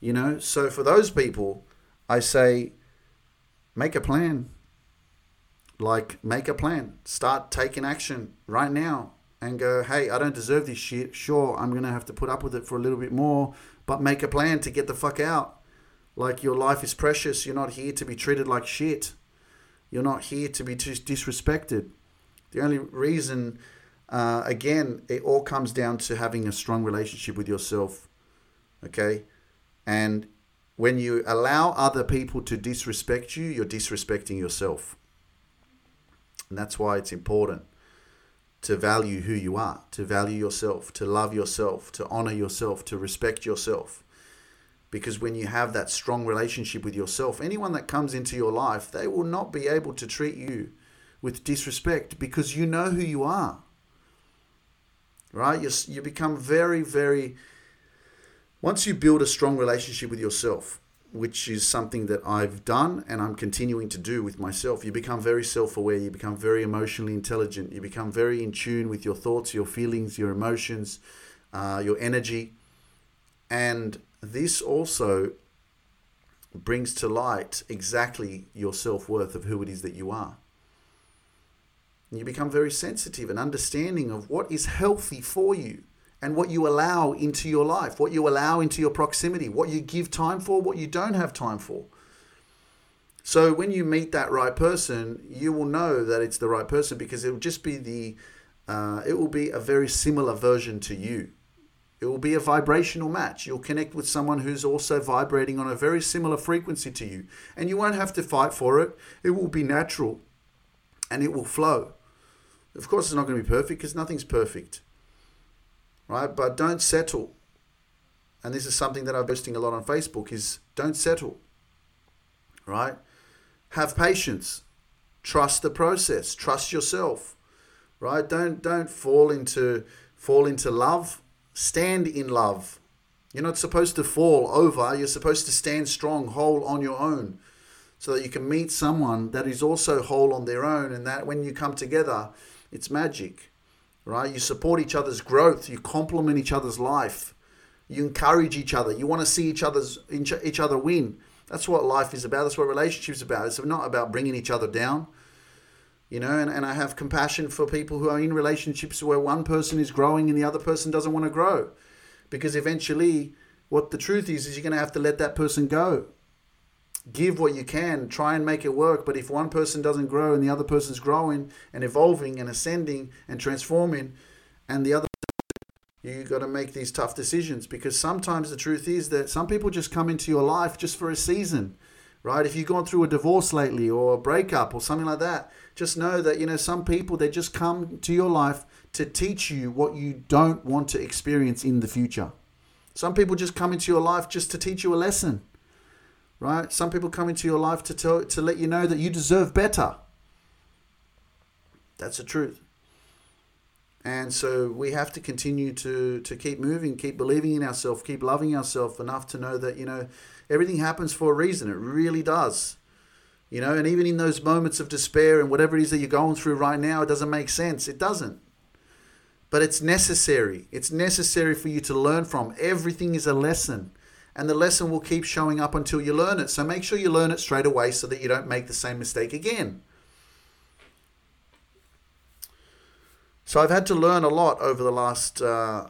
you know, so for those people, I say, make a plan. Like, make a plan. Start taking action right now and go, hey, I don't deserve this shit. Sure, I'm going to have to put up with it for a little bit more, but make a plan to get the fuck out. Like, your life is precious. You're not here to be treated like shit. You're not here to be just disrespected. The only reason, uh, again, it all comes down to having a strong relationship with yourself. Okay? And when you allow other people to disrespect you, you're disrespecting yourself. And that's why it's important to value who you are, to value yourself, to love yourself, to honor yourself, to respect yourself. Because when you have that strong relationship with yourself, anyone that comes into your life, they will not be able to treat you with disrespect because you know who you are. Right? You, you become very, very once you build a strong relationship with yourself, which is something that I've done and I'm continuing to do with myself, you become very self aware, you become very emotionally intelligent, you become very in tune with your thoughts, your feelings, your emotions, uh, your energy. And this also brings to light exactly your self worth of who it is that you are. You become very sensitive and understanding of what is healthy for you and what you allow into your life, what you allow into your proximity, what you give time for, what you don't have time for. So when you meet that right person, you will know that it's the right person because it will just be the, uh, it will be a very similar version to you. It will be a vibrational match. You'll connect with someone who's also vibrating on a very similar frequency to you, and you won't have to fight for it. It will be natural, and it will flow. Of course, it's not going to be perfect because nothing's perfect right? But don't settle. And this is something that I'm posting a lot on Facebook is don't settle, right? Have patience. Trust the process. Trust yourself, right? Don't don't fall into fall into love. Stand in love. You're not supposed to fall over. You're supposed to stand strong, whole on your own, so that you can meet someone that is also whole on their own, and that when you come together, it's magic right? You support each other's growth, you complement each other's life, you encourage each other, you want to see each other's each other win. That's what life is about. That's what relationships are about. It's not about bringing each other down. You know, and, and I have compassion for people who are in relationships where one person is growing and the other person doesn't want to grow. Because eventually, what the truth is, is you're going to have to let that person go give what you can, try and make it work. But if one person doesn't grow and the other person's growing and evolving and ascending and transforming, and the other you got to make these tough decisions because sometimes the truth is that some people just come into your life just for a season right if you've gone through a divorce lately or a breakup or something like that just know that you know some people they just come to your life to teach you what you don't want to experience in the future some people just come into your life just to teach you a lesson right? Some people come into your life to tell to let you know that you deserve better. That's the truth. And so we have to continue to to keep moving, keep believing in ourselves, keep loving ourselves enough to know that you know everything happens for a reason. It really does. You know, and even in those moments of despair and whatever it is that you're going through right now, it doesn't make sense. It doesn't. But it's necessary. It's necessary for you to learn from. Everything is a lesson and the lesson will keep showing up until you learn it. So make sure you learn it straight away so that you don't make the same mistake again. So I've had to learn a lot over the last uh,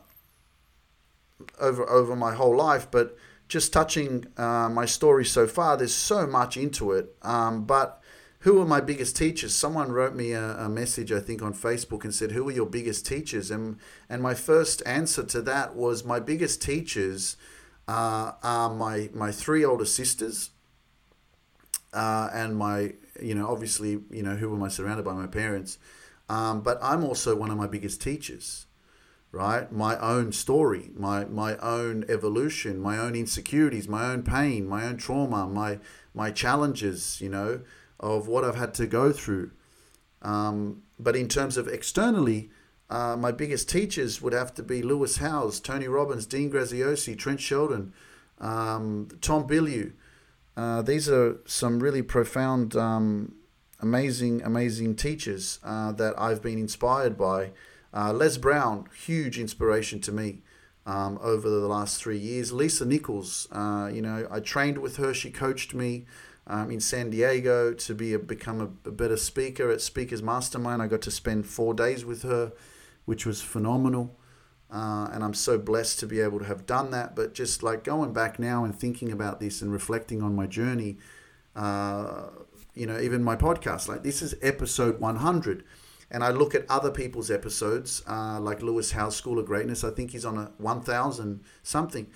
over over my whole life, but just touching uh, my story so far, there's so much into it. Um, but who are my biggest teachers? Someone wrote me a, a, message, I think, on Facebook and said, "Who are your biggest teachers?" And and my first answer to that was my biggest teachers uh, are my my three older sisters, uh, and my you know obviously you know who am I surrounded by my parents, um, but I'm also one of my biggest teachers, right? My own story, my my own evolution, my own insecurities, my own pain, my own trauma, my my challenges, you know, of what I've had to go through. Um, but in terms of externally, uh, my biggest teachers would have to be Lewis Howes, Tony Robbins, Dean Graziosi, Trent Shelton, um, Tom Bilyeu. Uh, these are some really profound, um, amazing, amazing teachers uh, that I've been inspired by. Uh, Les Brown, huge inspiration to me um, over the last three years. Lisa Nichols, uh, you know, I trained with her. She coached me um, in San Diego to be a, become a, a better speaker at Speakers Mastermind. I got to spend four days with her which was phenomenal. Uh, and I'm so blessed to be able to have done that. But just like going back now and thinking about this and reflecting on my journey, uh, you know, even my podcast, like this is episode 100. And I look at other people's episodes, uh, like Lewis Howes School of Greatness. I think he's on a 1,000 something.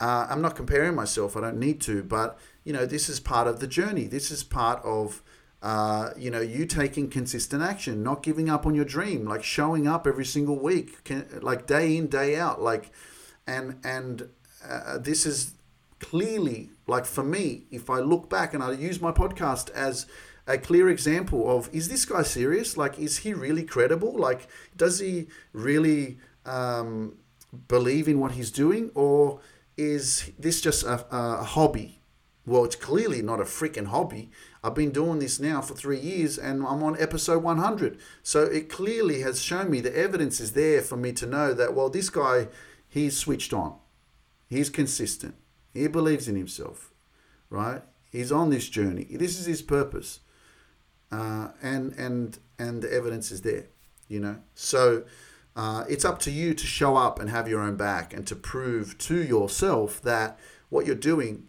Uh, I'm not comparing myself, I don't need to, but, you know, this is part of the journey. This is part of uh, you know, you taking consistent action, not giving up on your dream, like showing up every single week, can, like day in, day out, like, and and uh, this is clearly like for me, if I look back and I use my podcast as a clear example of is this guy serious? Like, is he really credible? Like, does he really um, believe in what he's doing, or is this just a, a hobby? Well, it's clearly not a freaking hobby. I've been doing this now for three years and I'm on episode 100. So it clearly has shown me the evidence is there for me to know that, well, this guy, he's switched on. He's consistent. He believes in himself, right? He's on this journey. This is his purpose. Uh, and, and, and the evidence is there, you know? So uh, it's up to you to show up and have your own back and to prove to yourself that what you're doing,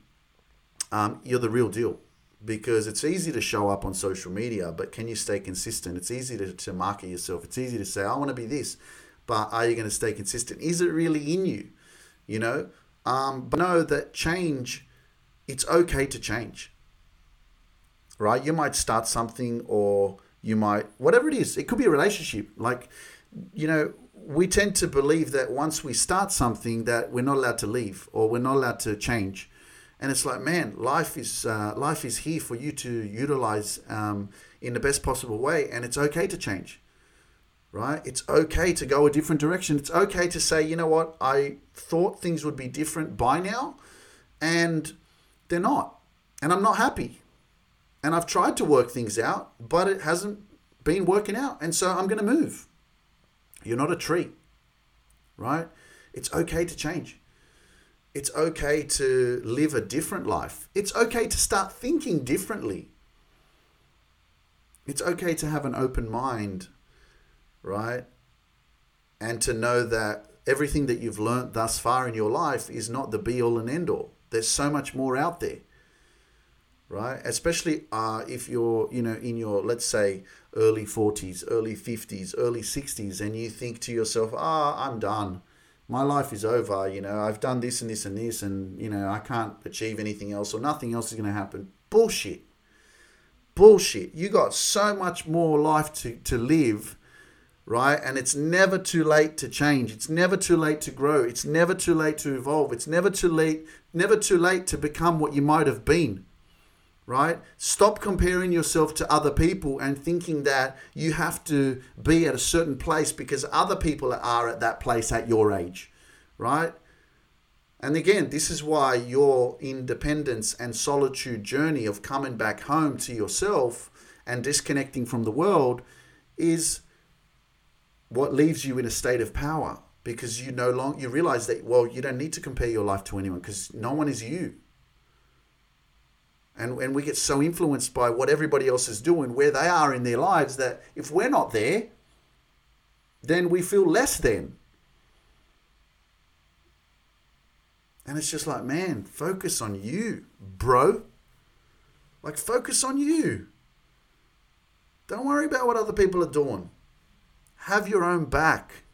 um, you're the real deal. Because it's easy to show up on social media, but can you stay consistent? It's easy to, to market yourself. It's easy to say, I want to be this, but are you going to stay consistent? Is it really in you? You know, um, but know that change, it's okay to change, right? You might start something or you might, whatever it is, it could be a relationship. Like, you know, we tend to believe that once we start something that we're not allowed to leave or we're not allowed to change. And it's like, man, life is uh, life is here for you to utilize um, in the best possible way, and it's okay to change, right? It's okay to go a different direction. It's okay to say, you know what, I thought things would be different by now, and they're not, and I'm not happy, and I've tried to work things out, but it hasn't been working out, and so I'm going to move you're not a tree, right? It's okay to change. It's okay to live a different life. It's okay to start thinking differently. It's okay to have an open mind, right? And to know that everything that you've learned thus far in your life is not the be all and end all. There's so much more out there right? Especially uh, if you're, you know, in your, let's say, early 40s, early 50s, early 60s, and you think to yourself, ah, I'm done. My life is over. You know, I've done this and this and this, and, you know, I can't achieve anything else or nothing else is going to happen. Bullshit. Bullshit. You got so much more life to, to live right? And it's never too late to change. It's never too late to grow. It's never too late to evolve. It's never too late, never too late to become what you might have been right? Stop comparing yourself to other people and thinking that you have to be at a certain place because other people are at that place at your age, right? And again, this is why your independence and solitude journey of coming back home to yourself and disconnecting from the world is what leaves you in a state of power because you no longer you realize that well you don't need to compare your life to anyone because no one is you and, and we get so influenced by what everybody else is doing, where they are in their lives, that if we're not there, then we feel less than. And it's just like, man, focus on you, bro. Like, focus on you. Don't worry about what other people are doing. Have your own back.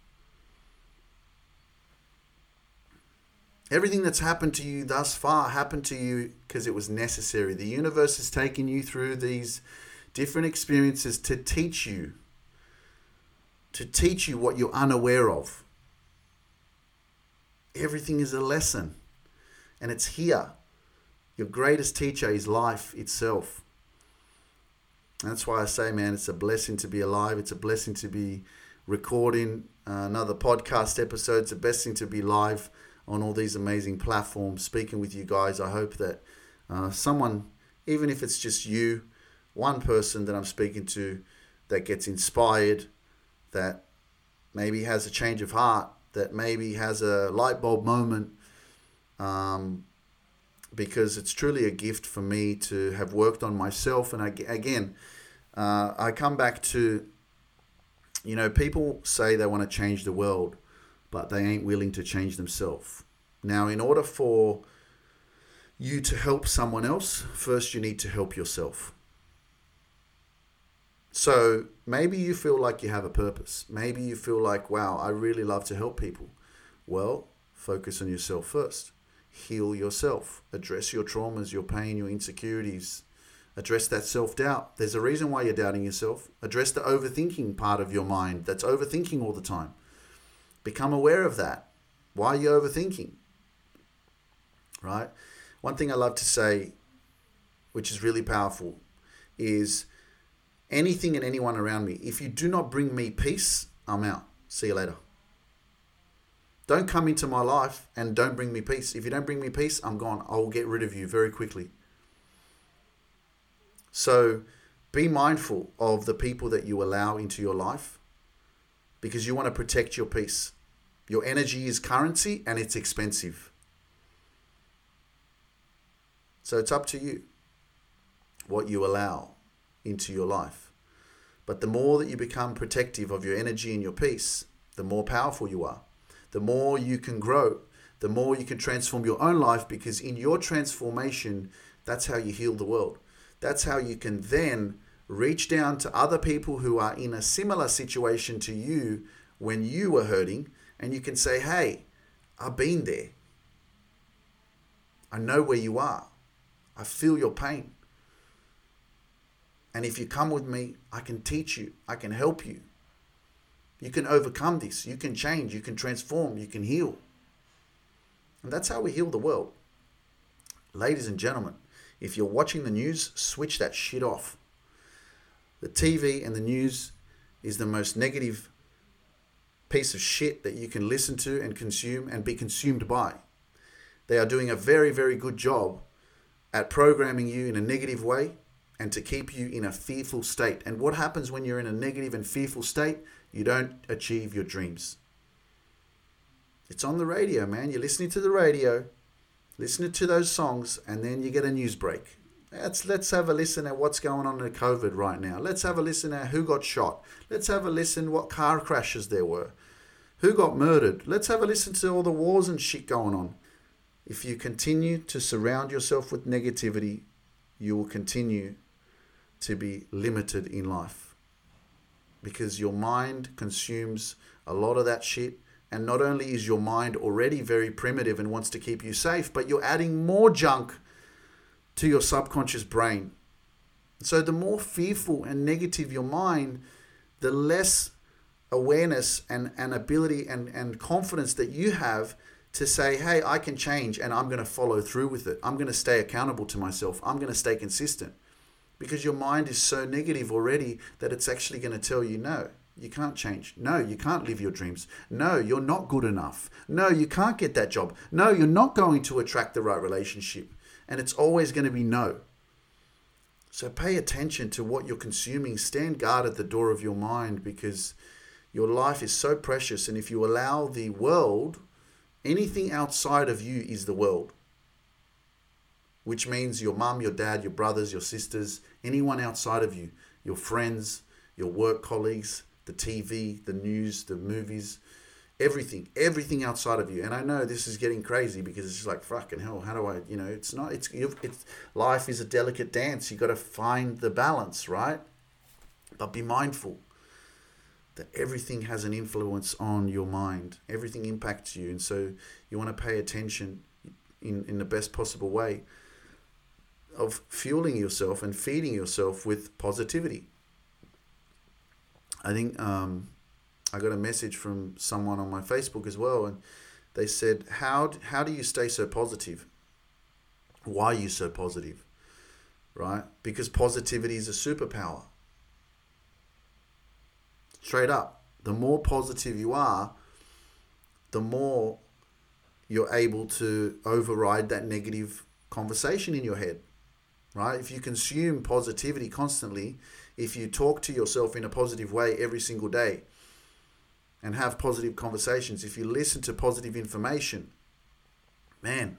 Everything that's happened to you thus far happened to you because it was necessary. The universe has taken you through these different experiences to teach you, to teach you what you're unaware of. Everything is a lesson, and it's here. Your greatest teacher is life itself. That's why I say, man, it's a blessing to be alive. It's a blessing to be recording another podcast episode. It's a blessing to be live on all these amazing platforms, speaking with you guys. I hope that uh, someone, even if it's just you, one person that I'm speaking to that gets inspired, that maybe has a change of heart, that maybe has a light bulb moment, um, because it's truly a gift for me to have worked on myself. And I, again, uh, I come back to, you know, people say they want to change the world but they ain't willing to change themselves. Now, in order for you to help someone else, first you need to help yourself. So maybe you feel like you have a purpose. Maybe you feel like, wow, I really love to help people. Well, focus on yourself first. Heal yourself. Address your traumas, your pain, your insecurities. Address that self doubt. There's a reason why you're doubting yourself. Address the overthinking part of your mind that's overthinking all the time. Become aware of that. Why are you overthinking? Right? One thing I love to say, which is really powerful, is anything and anyone around me, if you do not bring me peace, I'm out. See you later. Don't come into my life and don't bring me peace. If you don't bring me peace, I'm gone. I will get rid of you very quickly. So be mindful of the people that you allow into your life because you want to protect your peace. Your energy is currency and it's expensive. So it's up to you what you allow into your life. But the more that you become protective of your energy and your peace, the more powerful you are. The more you can grow, the more you can transform your own life because in your transformation, that's how you heal the world. That's how you can then reach down to other people who are in a similar situation to you when you were hurting and you can say, Hey, I've been there. I know where you are. I feel your pain. And if you come with me, I can teach you, I can help you. You can overcome this, you can change, you can transform, you can heal. And that's how we heal the world. Ladies and gentlemen, if you're watching the news, switch that shit off. The TV and the news is the most negative piece of shit that you can listen to and consume and be consumed by. They are doing a very, very good job at programming you in a negative way and to keep you in a fearful state. And what happens when you're in a negative and fearful state? You don't achieve your dreams. It's on the radio, man. You're listening to the radio, listening to those songs, and then you get a news break. Let's let's have a listen at what's going on in COVID right now. Let's have a listen at who got shot. Let's have a listen what car crashes there were. Who got murdered? Let's have a listen to all the wars and shit going on. If you continue to surround yourself with negativity, you will continue to be limited in life. Because your mind consumes a lot of that shit. And not only is your mind already very primitive and wants to keep you safe, but you're adding more junk to your subconscious brain. So the more fearful and negative your mind, the less awareness and, and ability and, and confidence that you have to say, hey, I can change and I'm going to follow through with it. I'm going to stay accountable to myself. I'm going to stay consistent. Because your mind is so negative already that it's actually going to tell you, no, you can't change. No, you can't live your dreams. No, you're not good enough. No, you can't get that job. No, you're not going to attract the right relationship and it's always going to be no. So pay attention to what you're consuming. Stand guard at the door of your mind because your life is so precious. And if you allow the world, anything outside of you is the world, which means your mum, your dad, your brothers, your sisters, anyone outside of you, your friends, your work colleagues, the TV, the news, the movies, everything, everything outside of you. And I know this is getting crazy because it's like fucking hell. How do I, you know, it's not. It's it's life is a delicate dance. You got to find the balance, right? But be mindful that everything has an influence on your mind. Everything impacts you, and so you want to pay attention in in the best possible way of fueling yourself and feeding yourself with positivity. I think um, I got a message from someone on my Facebook as well, and they said, "How how do you stay so positive? Why are you so positive? Right? Because positivity is a superpower. Straight up, the more positive you are, the more you're able to override that negative conversation in your head. Right? If you consume positivity constantly, if you talk to yourself in a positive way every single day, and have positive conversations, if you listen to positive information, man,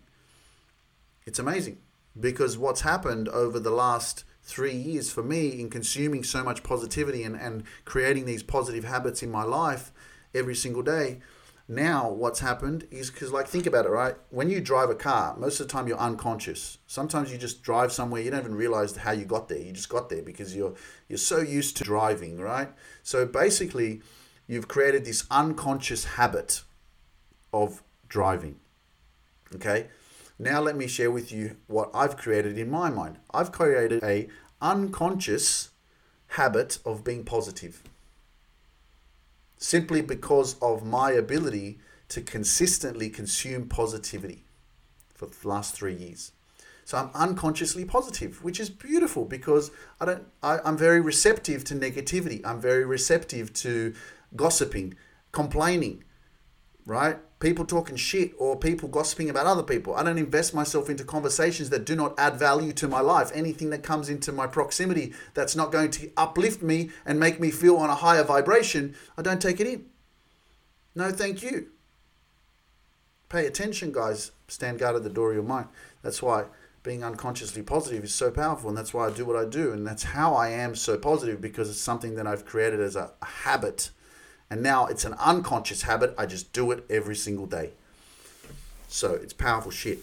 it's amazing. Because what's happened over the last three years for me in consuming so much positivity and, and creating these positive habits in my life every single day, now what's happened is because like think about it right? When you drive a car most of the time you're unconscious. Sometimes you just drive somewhere you don't even realize how you got there. You just got there because you're you're so used to driving right? So basically you've created this unconscious habit of driving. Okay? Now let me share with you what I've created in my mind. I've created a unconscious habit of being positive. Simply because of my ability to consistently consume positivity for the last 3 years. So I'm unconsciously positive, which is beautiful because I don't I, I'm very receptive to negativity. I'm very receptive to gossiping, complaining, right? People talking shit or people gossiping about other people. I don't invest myself into conversations that do not add value to my life. Anything that comes into my proximity that's not going to uplift me and make me feel on a higher vibration, I don't take it in. No, thank you. Pay attention, guys. Stand guard at the door of your mind. That's why being unconsciously positive is so powerful, and that's why I do what I do, and that's how I am so positive because it's something that I've created as a, habit And now it's an unconscious habit. I just do it every single day. So it's powerful shit.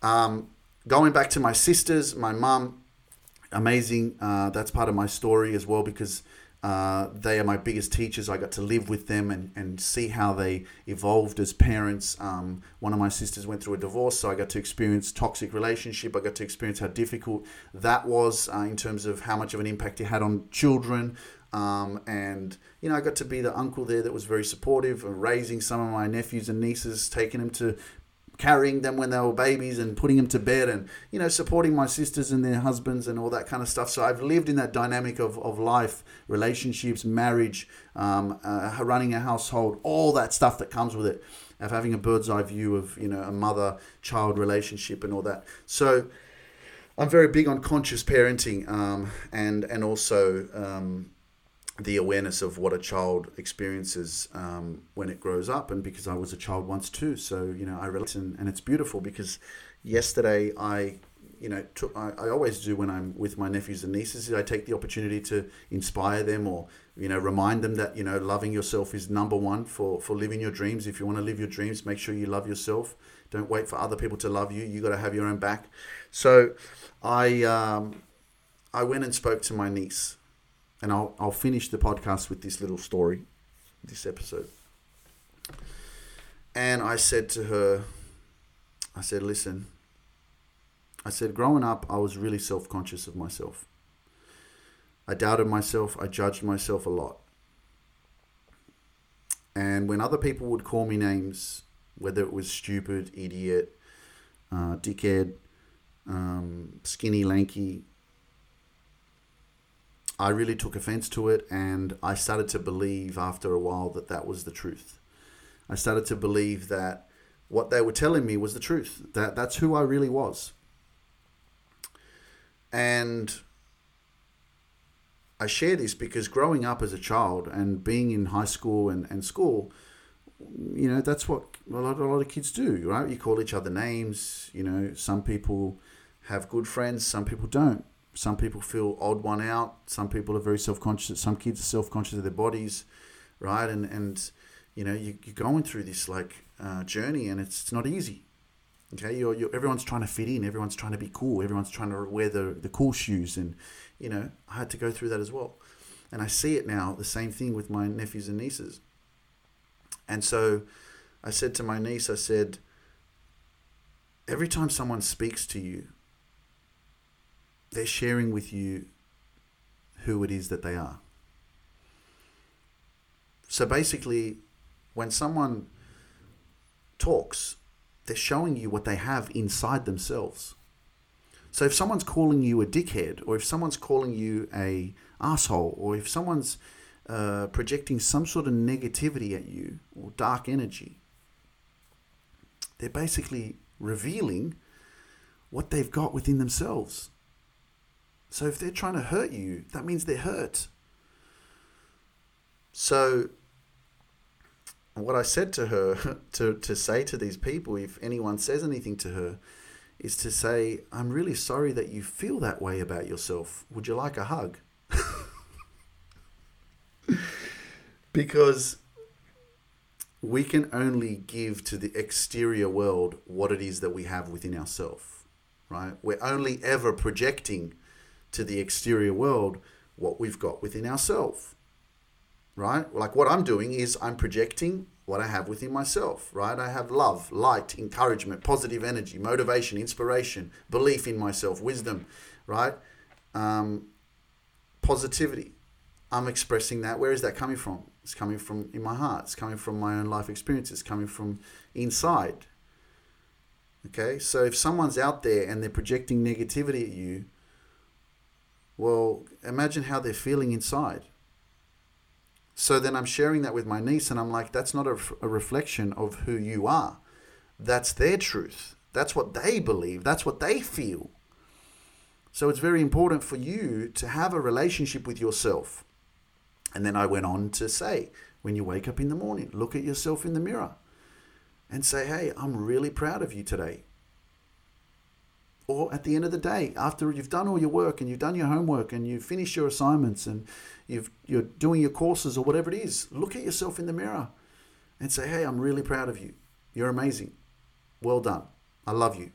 Um, going back to my sisters, my mum, amazing. Uh, that's part of my story as well because uh, they are my biggest teachers. I got to live with them and, and see how they evolved as parents. Um, one of my sisters went through a divorce, so I got to experience toxic relationship. I got to experience how difficult that was uh, in terms of how much of an impact it had on children. Um, and you know, I got to be the uncle there that was very supportive, of raising some of my nephews and nieces, taking them to carrying them when they were babies and putting them to bed and you know supporting my sisters and their husbands and all that kind of stuff. So i've lived in that dynamic of, of life relationships marriage um, uh, running a household all that stuff that comes with it of having a bird's eye view of you know a mother child relationship and all that. So i'm very big on conscious parenting um, and and also um, the awareness of what a child experiences um, when it grows up. And because I was a child once too so you know I relate and, and it's beautiful because yesterday I you know took, I, I always do when I'm with my nephews and nieces I take the opportunity to inspire them or you know remind them that you know loving yourself is number one for for living your dreams. If you want to live your dreams make sure you love yourself. Don't wait for other people to love you. You got to have your own back. So I um, I went and spoke to my niece and I'll, I'll finish the podcast with this little story, this episode. And I said to her, I said, listen, I said, growing up, I was really self conscious of myself. I doubted myself, I judged myself a lot. And when other people would call me names, whether it was stupid, idiot, uh, dickhead, um, skinny, lanky, I really took offense to it, and I started to believe after a while that that was the truth. I started to believe that what they were telling me was the truth. That that's who I really was. And I share this because growing up as a child and being in high school and, and school, you know, that's what a lot, a lot of kids do, right? You call each other names. You know, some people have good friends, some people don't. Some people feel odd one out. Some people are very self conscious. Some kids are self conscious of their bodies, right? And and you know you, you're going through this like uh, journey, and it's, it's not easy. Okay, you're, you're everyone's trying to fit in. Everyone's trying to be cool. Everyone's trying to wear the the cool shoes, and you know I had to go through that as well. And I see it now. The same thing with my nephews and nieces. And so I said to my niece, I said, every time someone speaks to you they're sharing with you who it is that they are. So basically, when someone talks, they're showing you what they have inside themselves. So if someone's calling you a dickhead, or if someone's calling you a asshole, or if someone's uh, projecting some sort of negativity at you or dark energy, they're basically revealing what they've got within themselves. So if they're trying to hurt you, that means they're hurt. So what I said to her to, to say to these people, if anyone says anything to her, is to say, I'm really sorry that you feel that way about yourself. Would you like a hug? because we can only give to the exterior world what it is that we have within ourselves, right? We're only ever projecting to the exterior world what we've got within ourselves. Right? Like what I'm doing is I'm projecting what I have within myself, right? I have love, light, encouragement, positive energy, motivation, inspiration, belief in myself, wisdom, right? Um, positivity. I'm expressing that. Where is that coming from? It's coming from in my heart. It's coming from my own life experiences, It's coming from inside. Okay? So if someone's out there and they're projecting negativity at you, well, imagine how they're feeling inside. So then I'm sharing that with my niece, and I'm like, that's not a, a reflection of who you are. That's their truth. That's what they believe. That's what they feel. So it's very important for you to have a relationship with yourself. And then I went on to say, when you wake up in the morning, look at yourself in the mirror and say, hey, I'm really proud of you today or at the end of the day, after you've done all your work and you've done your homework and you've finished your assignments and you've, you're doing your courses or whatever it is, look at yourself in the mirror and say, hey, I'm really proud of you. You're amazing. Well done. I love you.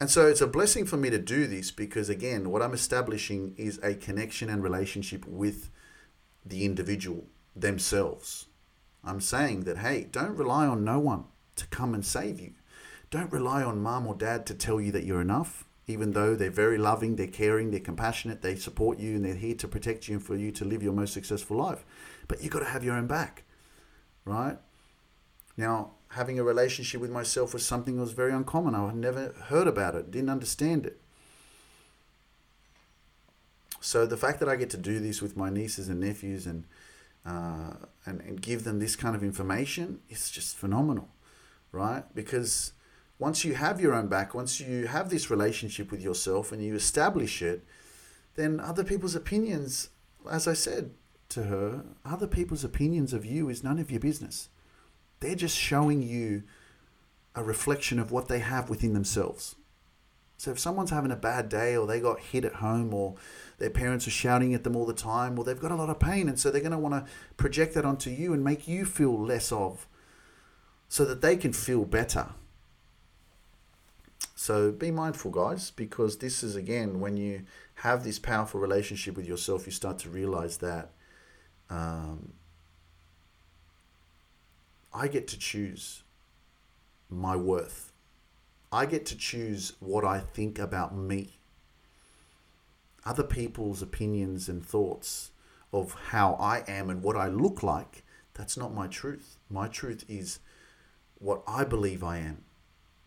And so it's a blessing for me to do this because, again, what I'm establishing is a connection and relationship with the individual themselves. I'm saying that, hey, don't rely on no one to come and save you. Don't rely on mom or dad to tell you that you're enough, even though they're very loving, they're caring, they're compassionate, they support you, and they're here to protect you and for you to live your most successful life. But you've got to have your own back, right? Now, having a relationship with myself was something that was very uncommon. I had never heard about it, didn't understand it. So the fact that I get to do this with my nieces and nephews and uh, and, and give them this kind of information is just phenomenal, right? Because once you have your own back, once you have this relationship with yourself and you establish it, then other people's opinions, as I said to her, other people's opinions of you is none of your business. They're just showing you a reflection of what they have within themselves. So if someone's having a bad day or they got hit at home or their parents are shouting at them all the time, well, they've got a lot of pain. And so they're going to want to project that onto you and make you feel less of so that they can feel better. So be mindful, guys, because this is again when you have this powerful relationship with yourself, you start to realize that um, I get to choose my worth. I get to choose what I think about me. Other people's opinions and thoughts of how I am and what I look like, that's not my truth. My truth is what I believe I am.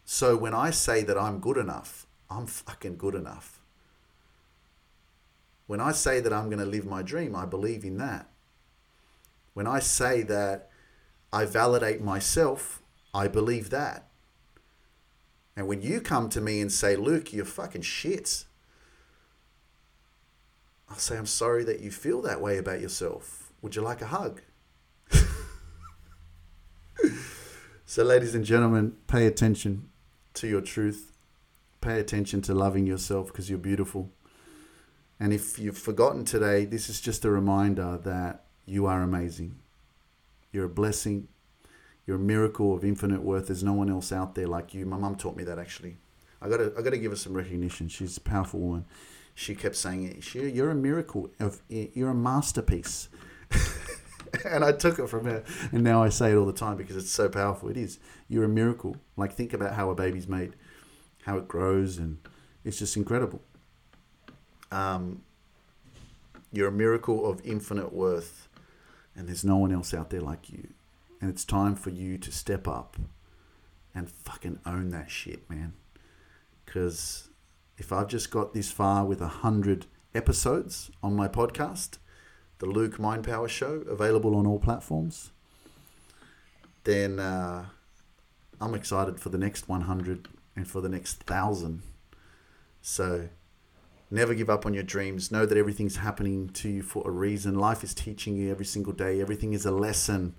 So when I say that I'm good enough, I'm fucking good enough. When I say that I'm going to live my dream, I believe in that. When I say that I validate myself, I believe that. And when you come to me and say, Luke, you're fucking shit, I'll say, I'm sorry that you feel that way about yourself. Would you like a hug? so, ladies and gentlemen, pay attention to your truth. Pay attention to loving yourself because you're beautiful. And if you've forgotten today, this is just a reminder that you are amazing. You're a blessing. You're a miracle of infinite worth. There's no one else out there like you. My mum taught me that actually. I got to I got to give her some recognition. She's a powerful woman. She kept saying it. She, you're a miracle. Of you're a masterpiece. and I took it from her, and now I say it all the time because it's so powerful. It is. You're a miracle. Like think about how a baby's made, how it grows, and it's just incredible. Um, you're a miracle of infinite worth, and there's no one else out there like you. And it's time for you to step up and fucking own that shit, man. Because if I've just got this far with a hundred episodes on my podcast, the Luke Mind Power Show, available on all platforms, then uh, I'm excited for the next 100 and for the next 1,000. So never give up on your dreams. Know that everything's happening to you for a reason. Life is teaching you every single day, everything is a lesson.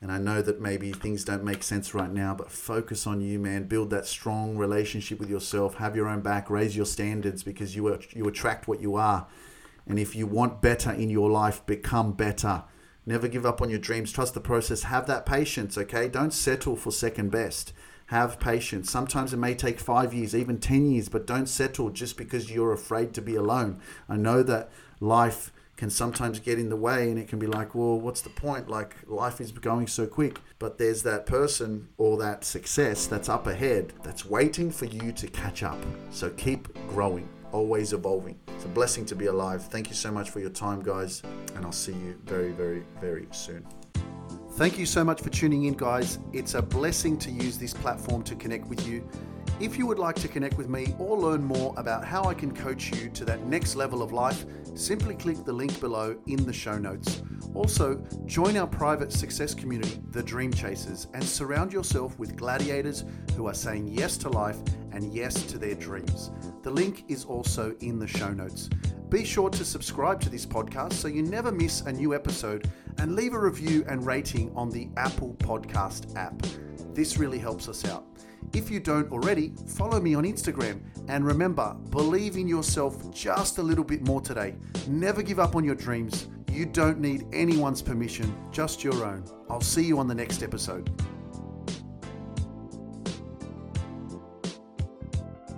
And I know that maybe things don't make sense right now, but focus on you, man. Build that strong relationship with yourself. Have your own back. Raise your standards because you are, you attract what you are. And if you want better in your life, become better. Never give up on your dreams. Trust the process. Have that patience, okay? Don't settle for second best. Have patience. Sometimes it may take five years, even 10 years, but don't settle just because you're afraid to be alone. I know that life can sometimes get in the way and it can be like, well, what's the point? Like, life is going so quick. But there's that person or that success that's up ahead that's waiting for you to catch up. So keep growing always evolving. It's a blessing to be alive. Thank you so much for your time, guys, and I'll see you very, very, very soon. Thank you so much for tuning in, guys. It's a blessing to use this platform to connect with you. If you would like to connect with me or learn more about how I can coach you to that next level of life, simply click the link below in the show notes. Also, join our private success community, The Dream Chasers, and surround yourself with gladiators who are saying yes to life and yes to their dreams. The link is also in the show notes. Be sure to subscribe to this podcast so you never miss a new episode and leave a review and rating on the Apple Podcast app. This really helps us out. If you don't already, follow me on Instagram. And remember, believe in yourself just a little bit more today. Never give up on your dreams. You don't need anyone's permission, just your own. I'll see you on the next episode.